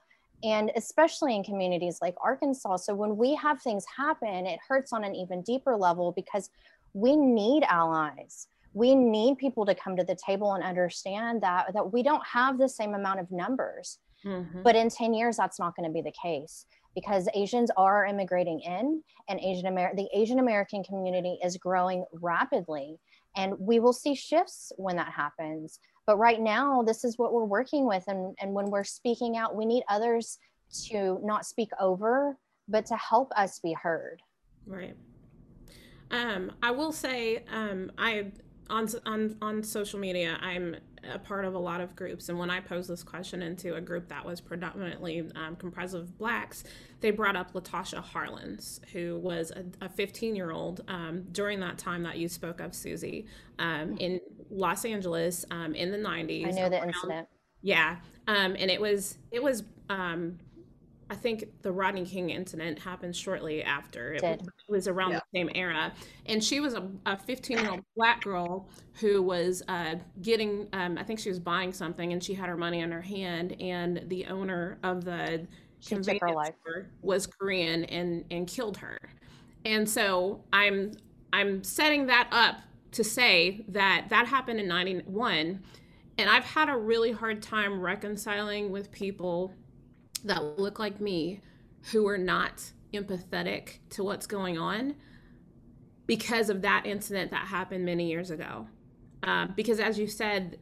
And especially in communities like arkansas so when we have things happen it hurts on an even deeper level because we need allies we need people to come to the table and understand that that we don't have the same amount of numbers. Mm-hmm. but in 10 years that's not going to be the case because asians are immigrating in and asian Amer- the asian american community is growing rapidly and we will see shifts when that happens. But right now this is what we're working with and, and when we're speaking out we need others to not speak over but to help us be heard. Right. Um, I will say um, I on on on social media i'm a part of a lot of groups and when i posed this question into a group that was predominantly um, comprised of blacks they brought up latasha harlins who was a 15 year old um, during that time that you spoke of susie um, in los angeles um, in the 90s i know the incident. Yeah um, and it was it was um, I think the Rodney King incident happened shortly after. It, it was around yeah. the same era. And she was a 15 year old black girl who was uh, getting, um, I think she was buying something and she had her money in her hand. And the owner of the she convenience store was Korean and, and killed her. And so I'm, I'm setting that up to say that that happened in 91. And I've had a really hard time reconciling with people that look like me who are not empathetic to what's going on because of that incident that happened many years ago. Uh, because as you said,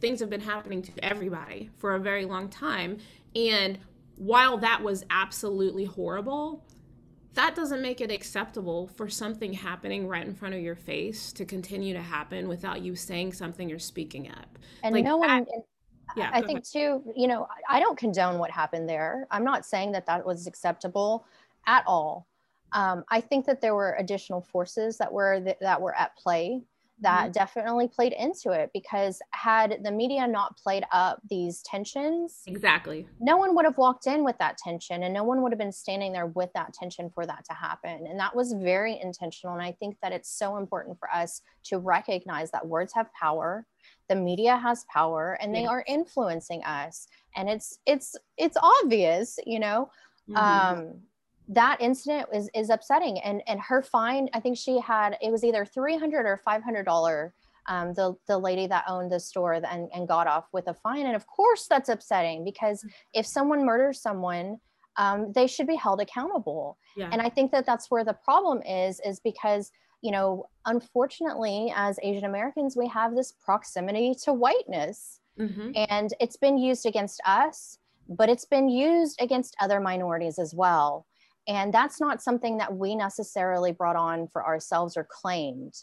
things have been happening to everybody for a very long time. And while that was absolutely horrible, that doesn't make it acceptable for something happening right in front of your face to continue to happen without you saying something or speaking up. And like no one, yeah i think too you know i don't condone what happened there. I'm not saying that that was acceptable at all. Um, i think that there were additional forces that were th- that were at play that mm-hmm. definitely played into it because had the media not played up these tensions exactly. no one would have walked in with that tension and no one would have been standing there with that tension for that to happen. And that was very intentional. And i think that it's so important for us to recognize that words have power the media has power and they are influencing us. And it's it's it's obvious you know mm-hmm. um that incident is is upsetting and and her fine i think she had it was either 300 or 500 dollar um, the the lady that owned the store and, and got off with a fine and of course that's upsetting because mm-hmm. if someone murders someone um, they should be held accountable yeah. and i think that that's where the problem is is because you know unfortunately as asian americans we have this proximity to whiteness mm-hmm. and it's been used against us but it's been used against other minorities as well and that's not something that we necessarily brought on for ourselves or claimed.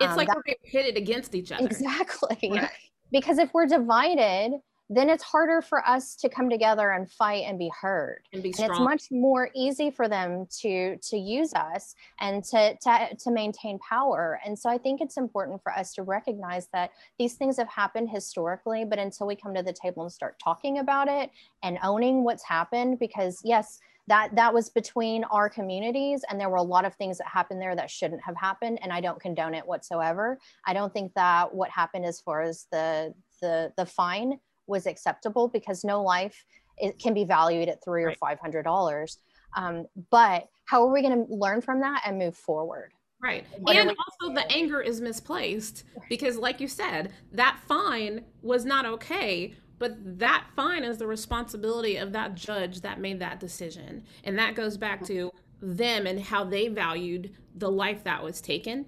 It's um, like that, we're pitted against each other. Exactly. Right. because if we're divided then it's harder for us to come together and fight and be heard. And, be and it's much more easy for them to to use us and to, to to maintain power. And so i think it's important for us to recognize that these things have happened historically but until we come to the table and start talking about it and owning what's happened because yes that that was between our communities and there were a lot of things that happened there that shouldn't have happened and i don't condone it whatsoever. I don't think that what happened as far as the the the fine was acceptable because no life it can be valued at three right. or five hundred dollars. Um, but how are we going to learn from that and move forward? Right. What and also the anger is misplaced because like you said, that fine was not okay, but that fine is the responsibility of that judge that made that decision. And that goes back to them and how they valued the life that was taken.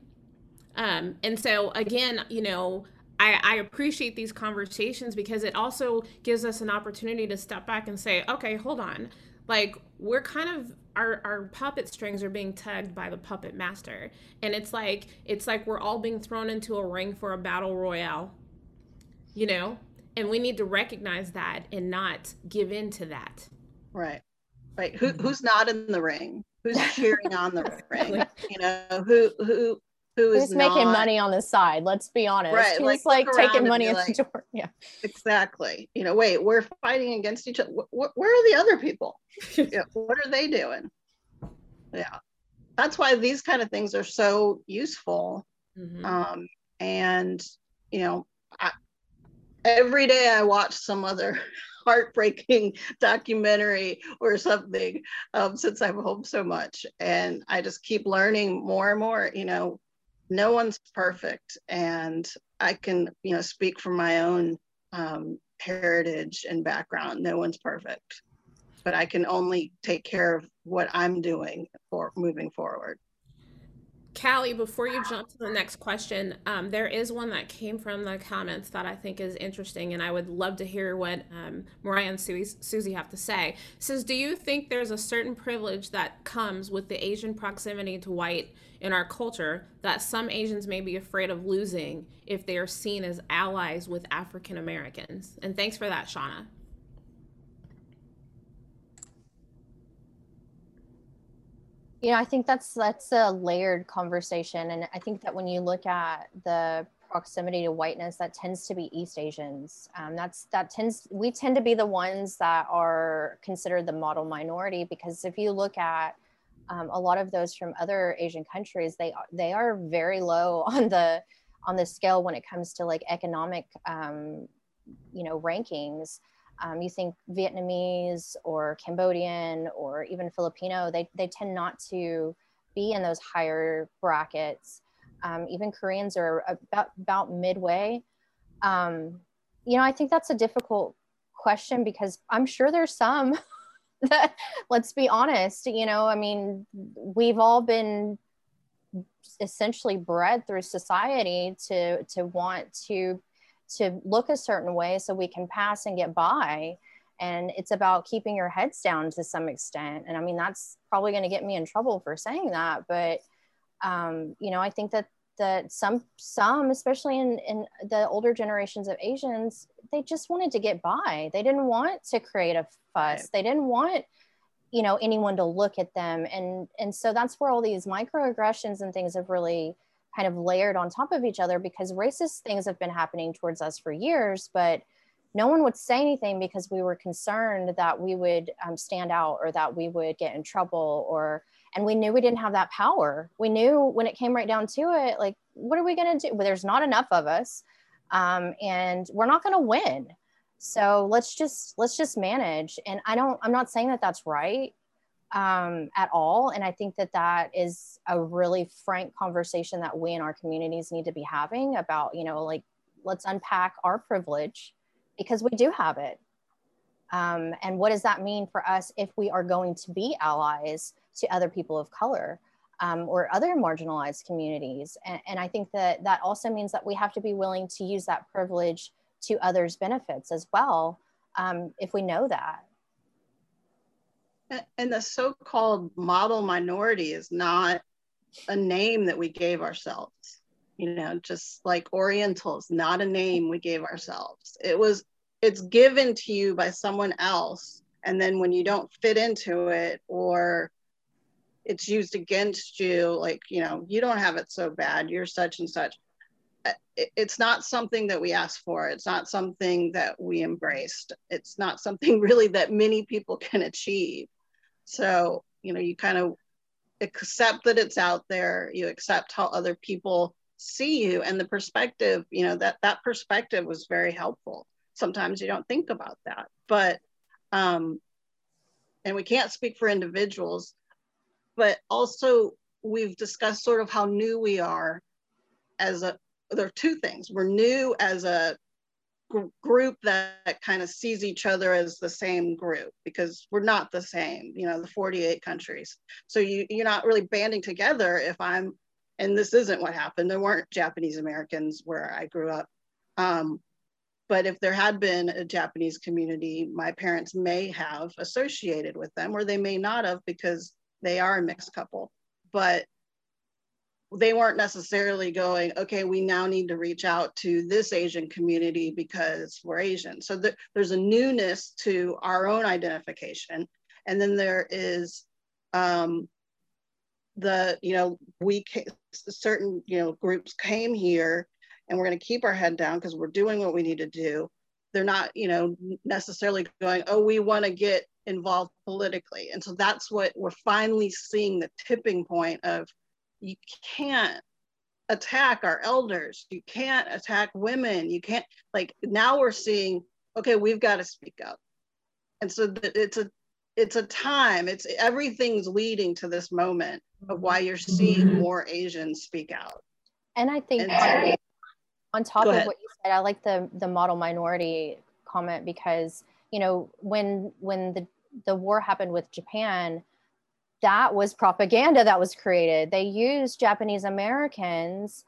Um, and so, again, you know, I, I appreciate these conversations because it also gives us an opportunity to step back and say, okay, hold on. Like, we're kind of our, our puppet strings are being tugged by the puppet master and it's like it's like we're all being thrown into a ring for a battle royale you know and we need to recognize that and not give in to that right right who, who's not in the ring who's cheering on the ring you know who who who is Who's making not, money on the side? Let's be honest. Right, Who's like, like taking money at like, the door? Yeah, exactly. You know, wait, we're fighting against each other. Where, where are the other people? yeah, what are they doing? Yeah, that's why these kind of things are so useful. Mm-hmm. Um, and you know, I, every day I watch some other heartbreaking documentary or something um, since I'm home so much. And I just keep learning more and more. You know, no one's perfect. And I can, you know, speak from my own um, heritage and background. No one's perfect. But I can only take care of what I'm doing for moving forward. Callie, before you jump to the next question, um, there is one that came from the comments that I think is interesting, and I would love to hear what um, Mariah and Susie have to say. It says, Do you think there's a certain privilege that comes with the Asian proximity to white in our culture that some Asians may be afraid of losing if they are seen as allies with African Americans? And thanks for that, Shauna. You know i think that's that's a layered conversation and i think that when you look at the proximity to whiteness that tends to be east asians. Um, that's that tends we tend to be the ones that are considered the model minority because if you look at um, a lot of those from other asian countries they they are very low on the on the scale when it comes to like economic um, you know rankings um, you think Vietnamese or Cambodian or even Filipino, they, they tend not to be in those higher brackets. Um, even Koreans are about, about midway. Um, you know, I think that's a difficult question because I'm sure there's some that, let's be honest, you know, I mean, we've all been essentially bred through society to to want to to look a certain way so we can pass and get by. And it's about keeping your heads down to some extent. And i mean that's probably going to get me in trouble for saying that but um, you know i think that that some some especially in in the older generations of asians they just wanted to get by. They didn't want to create a fuss. They didn't want you know anyone to look at them. And and so that's where all these microaggressions and things have really kind of layered on top of each other because racist things have been happening towards us for years, but no one would say anything because we were concerned that we would um, stand out or that we would get in trouble or and we knew we didn't have that power. We knew when it came right down to it like what are we going to do? Well, there's not enough of us um, and we're not going to win. So let's just let's just manage. And i don't i'm not saying that that's right um, at all. And I think that that is a really frank conversation that we in our communities need to be having about, you know, like let's unpack our privilege because we do have it. Um, and what does that mean for us if we are going to be allies to other people of color um, or other marginalized communities? And, and I think that that also means that we have to be willing to use that privilege to others' benefits as well um, if we know that. And the so called model minority is not a name that we gave ourselves. You know, just like Orientals, not a name we gave ourselves. It was, it's given to you by someone else. And then when you don't fit into it or it's used against you, like, you know, you don't have it so bad, you're such and such. Uh, it's not something that we asked for. It's not something that we embraced. It's not something really that many people can achieve. So, you know, you kind of accept that it's out there, you accept how other people see you and the perspective, you know, that that perspective was very helpful. Sometimes you don't think about that. But um and we can't speak for individuals, but also we've discussed sort of how new we are as a there are two things. We're new as a group that kind of sees each other as the same group because we're not the same you know the 48 countries. So you you're not really banding together if i'm and this isn't what happened. There weren't japanese americans where i grew up. Um, but if there had been a japanese community my parents may have associated with them or they may not have because they are a mixed couple. But they weren't necessarily going, okay, we now need to reach out to this Asian community because we're Asian. So th- there's a newness to our own identification. And then there is um, the, you know, we, certain, you know, groups came here and we're going to keep our head down because we're doing what we need to do. They're not, you know, necessarily going, oh, we want to get involved politically. And so that's what we're finally seeing the tipping point of you can't attack our elders. You can't attack women. You can't like now we're seeing okay we've got to speak up. And so it's a it's a time. It's everything's leading to this moment of why you're seeing more asians speak out. And i think and on, on top of what you said i like the the model minority comment because you know when when the the war happened with japan that was propaganda that was created. They used Japanese Americans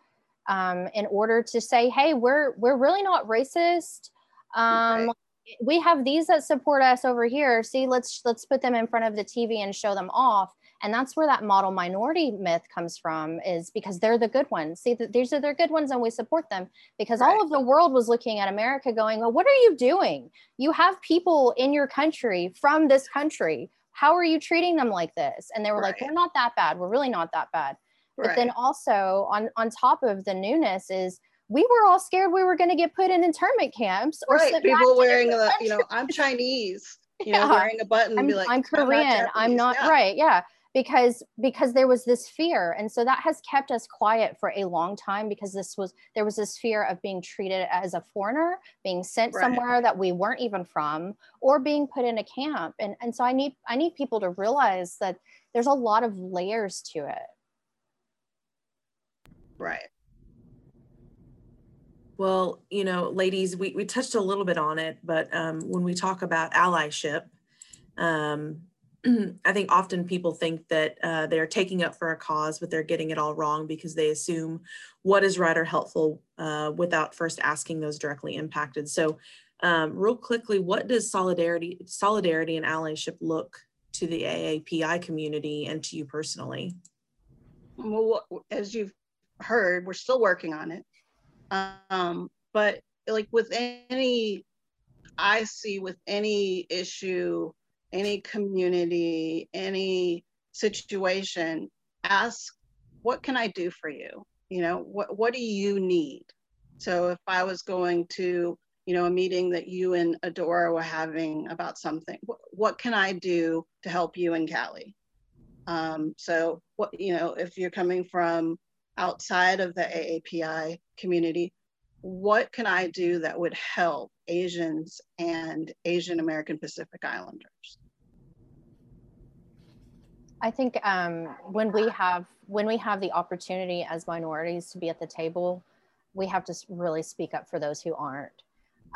um, in order to say, "Hey, we're we're really not racist. Um, right. We have these that support us over here. See, let's let's put them in front of the TV and show them off." And that's where that model minority myth comes from, is because they're the good ones. See, these are their good ones, and we support them because right. all of the world was looking at America, going, "Oh, what are you doing? You have people in your country from this country." How are you treating them like this and they were right. like we're not that bad we're really not that bad right. but then also on on top of the newness is we were all scared we were going to get put in internment camps or right. people wearing the you know i'm chinese you yeah. know wearing a button I'm, be like i'm korean i'm not, I'm not yeah. right yeah because because there was this fear. And so that has kept us quiet for a long time because this was there was this fear of being treated as a foreigner being sent right. somewhere that we weren't even from or being put in a camp. And and so i need i need people to realize that there's a lot of layers to it. Right. Well you know ladies we, we touched a little bit on it but um, when we talk about allyship um, I think often people think that uh, they're taking up for a cause, but they're getting it all wrong because they assume what is right or helpful uh, without first asking those directly impacted. So, um, real quickly, what does solidarity, solidarity and allyship look to the AAPI community and to you personally? Well, as you've heard, we're still working on it. Um, but like with any, I see with any issue any community, any situation, ask, what can I do for you? you know, what, what do you need? So if I was going to, you know, a meeting that you and Adora were having about something, what, what can I do to help you and Callie? Um, so what, you know, if you're coming from outside of the AAPI community, what can I do that would help Asians and Asian American Pacific Islanders? I think um, when we have when we have the opportunity as minorities to be at the table, we have to really speak up for those who aren't.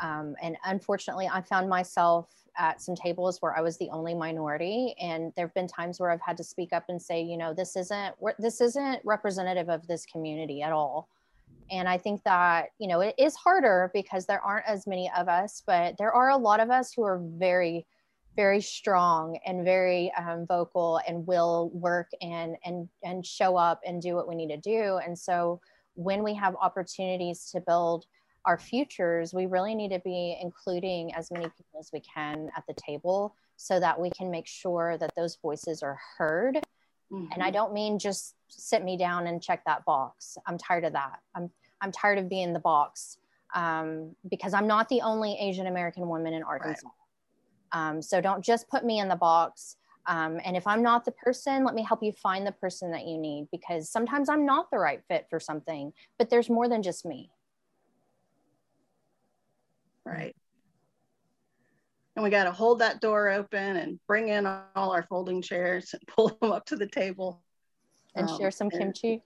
Um, and unfortunately, I found myself at some tables where I was the only minority, and there have been times where I've had to speak up and say, you know, this isn't this isn't representative of this community at all. And I think that you know it is harder because there aren't as many of us, but there are a lot of us who are very, very strong and very um, vocal and will work and and and show up and do what we need to do. And so when we have opportunities to build our futures, we really need to be including as many people as we can at the table so that we can make sure that those voices are heard. Mm-hmm. And I mm-hmm. don't mean just sit me down and check that box. I'm tired of that. I'm I'm tired of being the box um, because I'm not the only Asian American woman in Arkansas. Right. Um, so don't just put me in the box. Um, and if I'm not the person, let me help you find the person that you need because sometimes I'm not the right fit for something, but there's more than just me. Right. And we got to hold that door open and bring in all our folding chairs and pull them up to the table. And um, share some and, kimchi.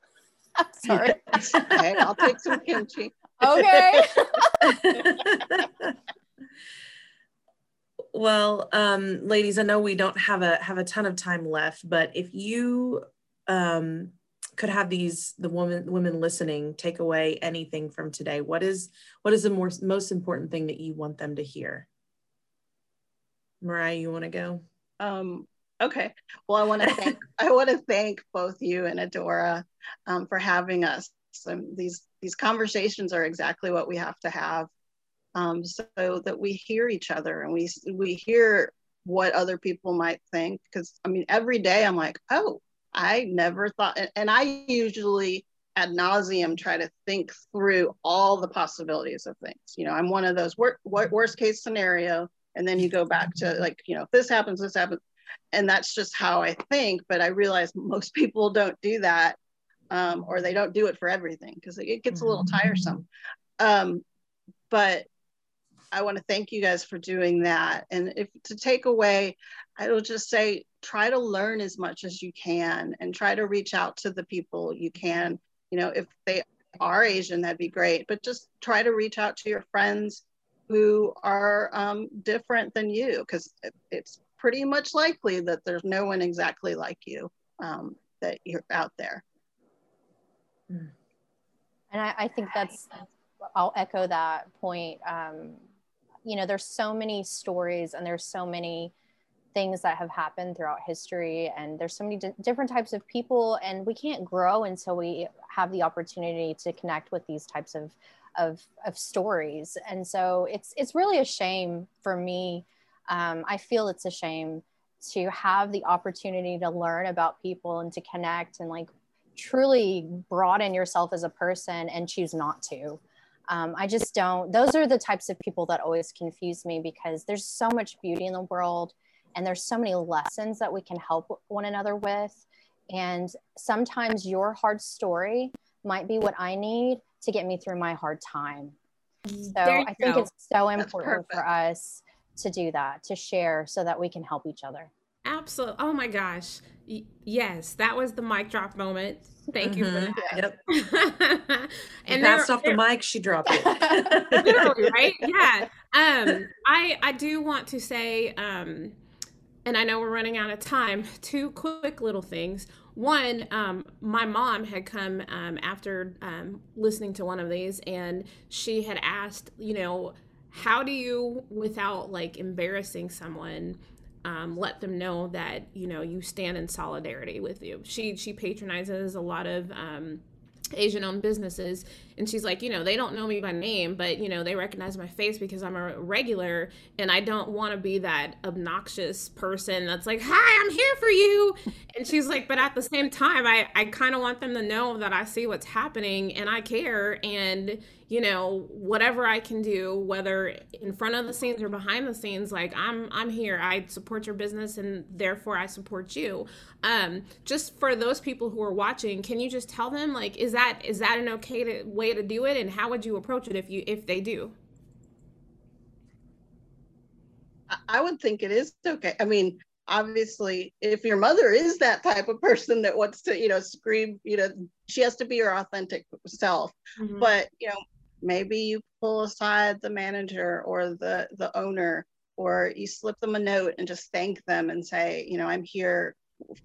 sorry. Okay, I'll take some kimchi. Okay. Well, um, ladies, I know we don't have a have a ton of time left, but if you um, could have these the women women listening take away anything from today what is what is the more, most important thing that you want them to hear? Mariah you want to go? Um okay. Well i want to thank i want to thank both you and adora um, for having us. So these these conversations are exactly what we have to have um, so that we hear each other and we we hear what other people might think because i mean every day i'm like oh I never thought, and I usually ad nauseum try to think through all the possibilities of things. You know, I'm one of those wor- worst case scenario, and then you go back to like, you know, if this happens, this happens, and that's just how I think. But I realize most people don't do that, um, or they don't do it for everything because it gets a little mm-hmm. tiresome. Um, but I want to thank you guys for doing that. And if to take away, I will just say try to learn as much as you can and try to reach out to the people you can. You know, if they are Asian, that'd be great, but just try to reach out to your friends who are um, different than you because it's pretty much likely that there's no one exactly like you um, that you're out there. And I, I think that's, I'll echo that point. Um, you know there's so many stories and there's so many things that have happened throughout history and there's so many d- different types of people and we can't grow until we have the opportunity to connect with these types of of, of stories. And so it's it's really a shame for me. Um, i feel it's a shame to have the opportunity to learn about people and to connect and like truly broaden yourself as a person and choose not to um, I just don't, those are the types of people that always confuse me because there's so much beauty in the world and there's so many lessons that we can help one another with. And sometimes your hard story might be what I need to get me through my hard time. So I think go. it's so important for us to do that, to share so that we can help each other. Absolutely. Oh my gosh. Y- yes, that was the mic drop moment. Thank you mm-hmm. for that. Yep. and passed off the mic, she dropped it. Literally, right? Yeah. Um, I I do want to say, um, and I know we're running out of time. Two quick little things. One, um, my mom had come um, after um, listening to one of these, and she had asked, you know, how do you, without like embarrassing someone, um, let them know that you know you stand in solidarity with you. She she patronizes a lot of um, Asian owned businesses. And she's like, you know, they don't know me by name, but, you know, they recognize my face because I'm a regular. And I don't want to be that obnoxious person that's like, hi, I'm here for you. And she's like, but at the same time, I, I kind of want them to know that I see what's happening and I care. And, you know whatever i can do whether in front of the scenes or behind the scenes like i'm i'm here i support your business and therefore i support you um just for those people who are watching can you just tell them like is that is that an okay to, way to do it and how would you approach it if you if they do? I would think it is okay. I mean obviously if your mother is that type of person that wants to you know scream you know she has to be her authentic self. Mm-hmm. but you know maybe you pull aside the manager or the the owner or you slip them a note and just thank them and say you know i'm here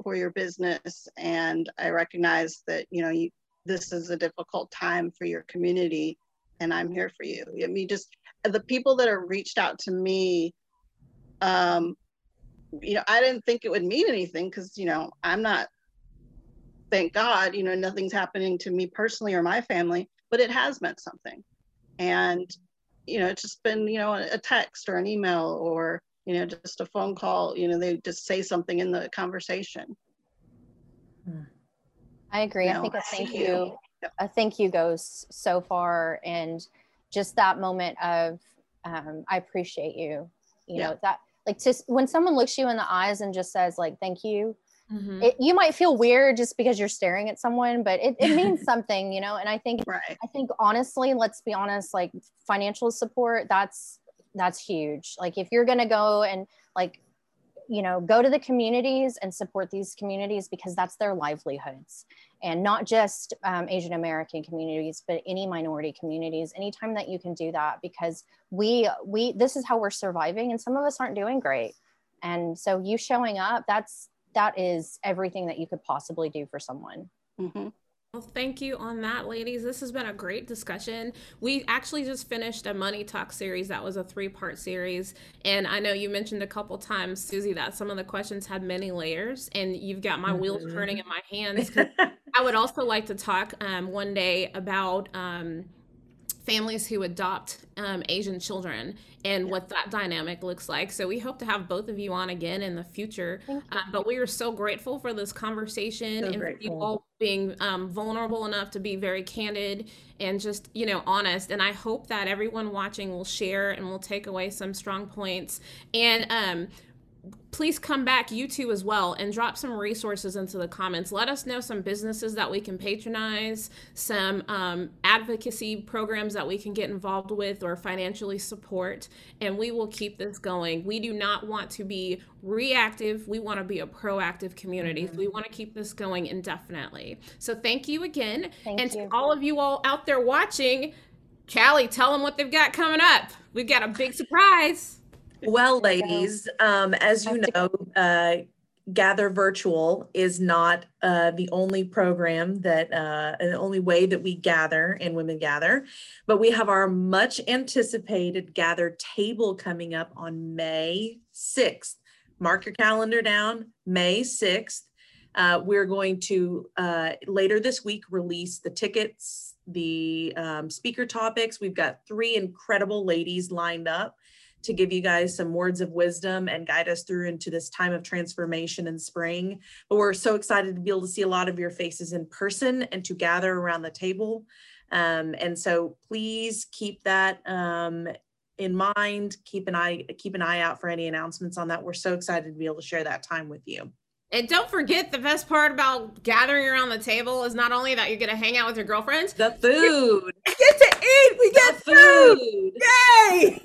for your business and i recognize that you know you this is a difficult time for your community and i'm here for you i mean just the people that are reached out to me um you know i didn't think it would mean anything because you know i'm not thank god you know nothing's happening to me personally or my family but it has meant something. And, you know, it's just been, you know, a text or an email or, you know, just a phone call, you know, they just say something in the conversation. I agree. You know, I think a thank you, a thank you goes so far. And just that moment of, um, I appreciate you, you yeah. know, that like just when someone looks you in the eyes and just says like, thank you, Mm-hmm. It, you might feel weird just because you're staring at someone, but it, it means something, you know. And I think, right. I think honestly, let's be honest, like financial support, that's that's huge. Like if you're gonna go and like, you know, go to the communities and support these communities because that's their livelihoods, and not just um, Asian American communities, but any minority communities. Anytime that you can do that, because we we this is how we're surviving, and some of us aren't doing great. And so you showing up, that's that is everything that you could possibly do for someone. Mm-hmm. Well, thank you on that, ladies. This has been a great discussion. We actually just finished a Money Talk series that was a three part series. And I know you mentioned a couple times, Susie, that some of the questions had many layers, and you've got my mm-hmm. wheels turning in my hands. I would also like to talk um, one day about. Um, families who adopt um, Asian children and yeah. what that dynamic looks like. So we hope to have both of you on again in the future. Uh, but we are so grateful for this conversation so and for you all being um, vulnerable enough to be very candid and just you know honest. And I hope that everyone watching will share and will take away some strong points. And um, please come back you two as well and drop some resources into the comments. Let us know some businesses that we can patronize some um, advocacy programs that we can get involved with or financially support and we will keep this going. We do not want to be reactive. We want to be a proactive community. Mm-hmm. we want to keep this going indefinitely. So thank you again. Thank and you. to all of you all out there watching callie tell them what they've got coming up. We've got a big surprise well, ladies, um, as you know, uh, Gather Virtual is not uh, the only program that, uh, the only way that we gather and women gather, but we have our much anticipated Gather table coming up on May 6th. Mark your calendar down, May 6th. Uh, we're going to uh, later this week release the tickets, the um, speaker topics. We've got three incredible ladies lined up to give you guys some words of wisdom and guide us through into this time of transformation in spring. But we're so excited to be able to see a lot of your faces in person and to gather around the table. Um, and so please keep that um, in mind. Keep an eye keep an eye out for any announcements on that. We're so excited to be able to share that time with you. And don't forget the best part about gathering around the table is not only that you're going to hang out with your girlfriends, the food. We get to eat. We get food. food. Yay!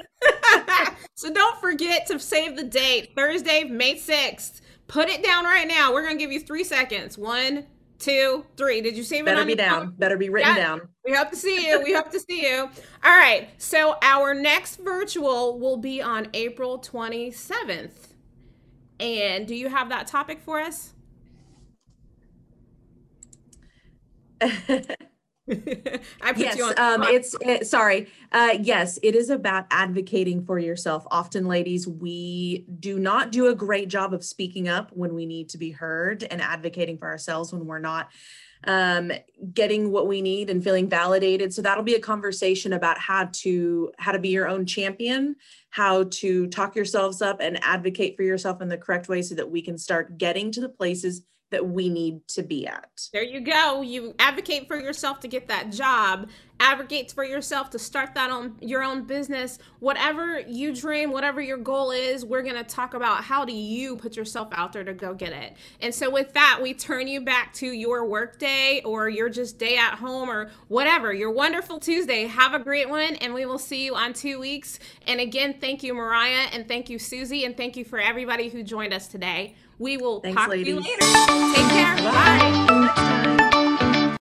so don't forget to save the date Thursday, May 6th. Put it down right now. We're going to give you three seconds. One, two, three. Did you save Better it? Better be down. Phone? Better be written yeah. down. We hope to see you. We hope to see you. All right. So our next virtual will be on April 27th. And do you have that topic for us? I put yes, you on. Um, it's it, sorry. Uh, yes, it is about advocating for yourself. Often, ladies, we do not do a great job of speaking up when we need to be heard and advocating for ourselves when we're not um, getting what we need and feeling validated. So that'll be a conversation about how to how to be your own champion, how to talk yourselves up and advocate for yourself in the correct way so that we can start getting to the places that we need to be at. There you go. You advocate for yourself to get that job, advocate for yourself to start that on your own business. Whatever you dream, whatever your goal is, we're going to talk about how do you put yourself out there to go get it. And so with that, we turn you back to your work day or your just day at home or whatever. Your wonderful Tuesday. Have a great one and we will see you on 2 weeks. And again, thank you Mariah and thank you Susie and thank you for everybody who joined us today. We will Thanks, talk ladies. to you later. Take care. Bye. Bye.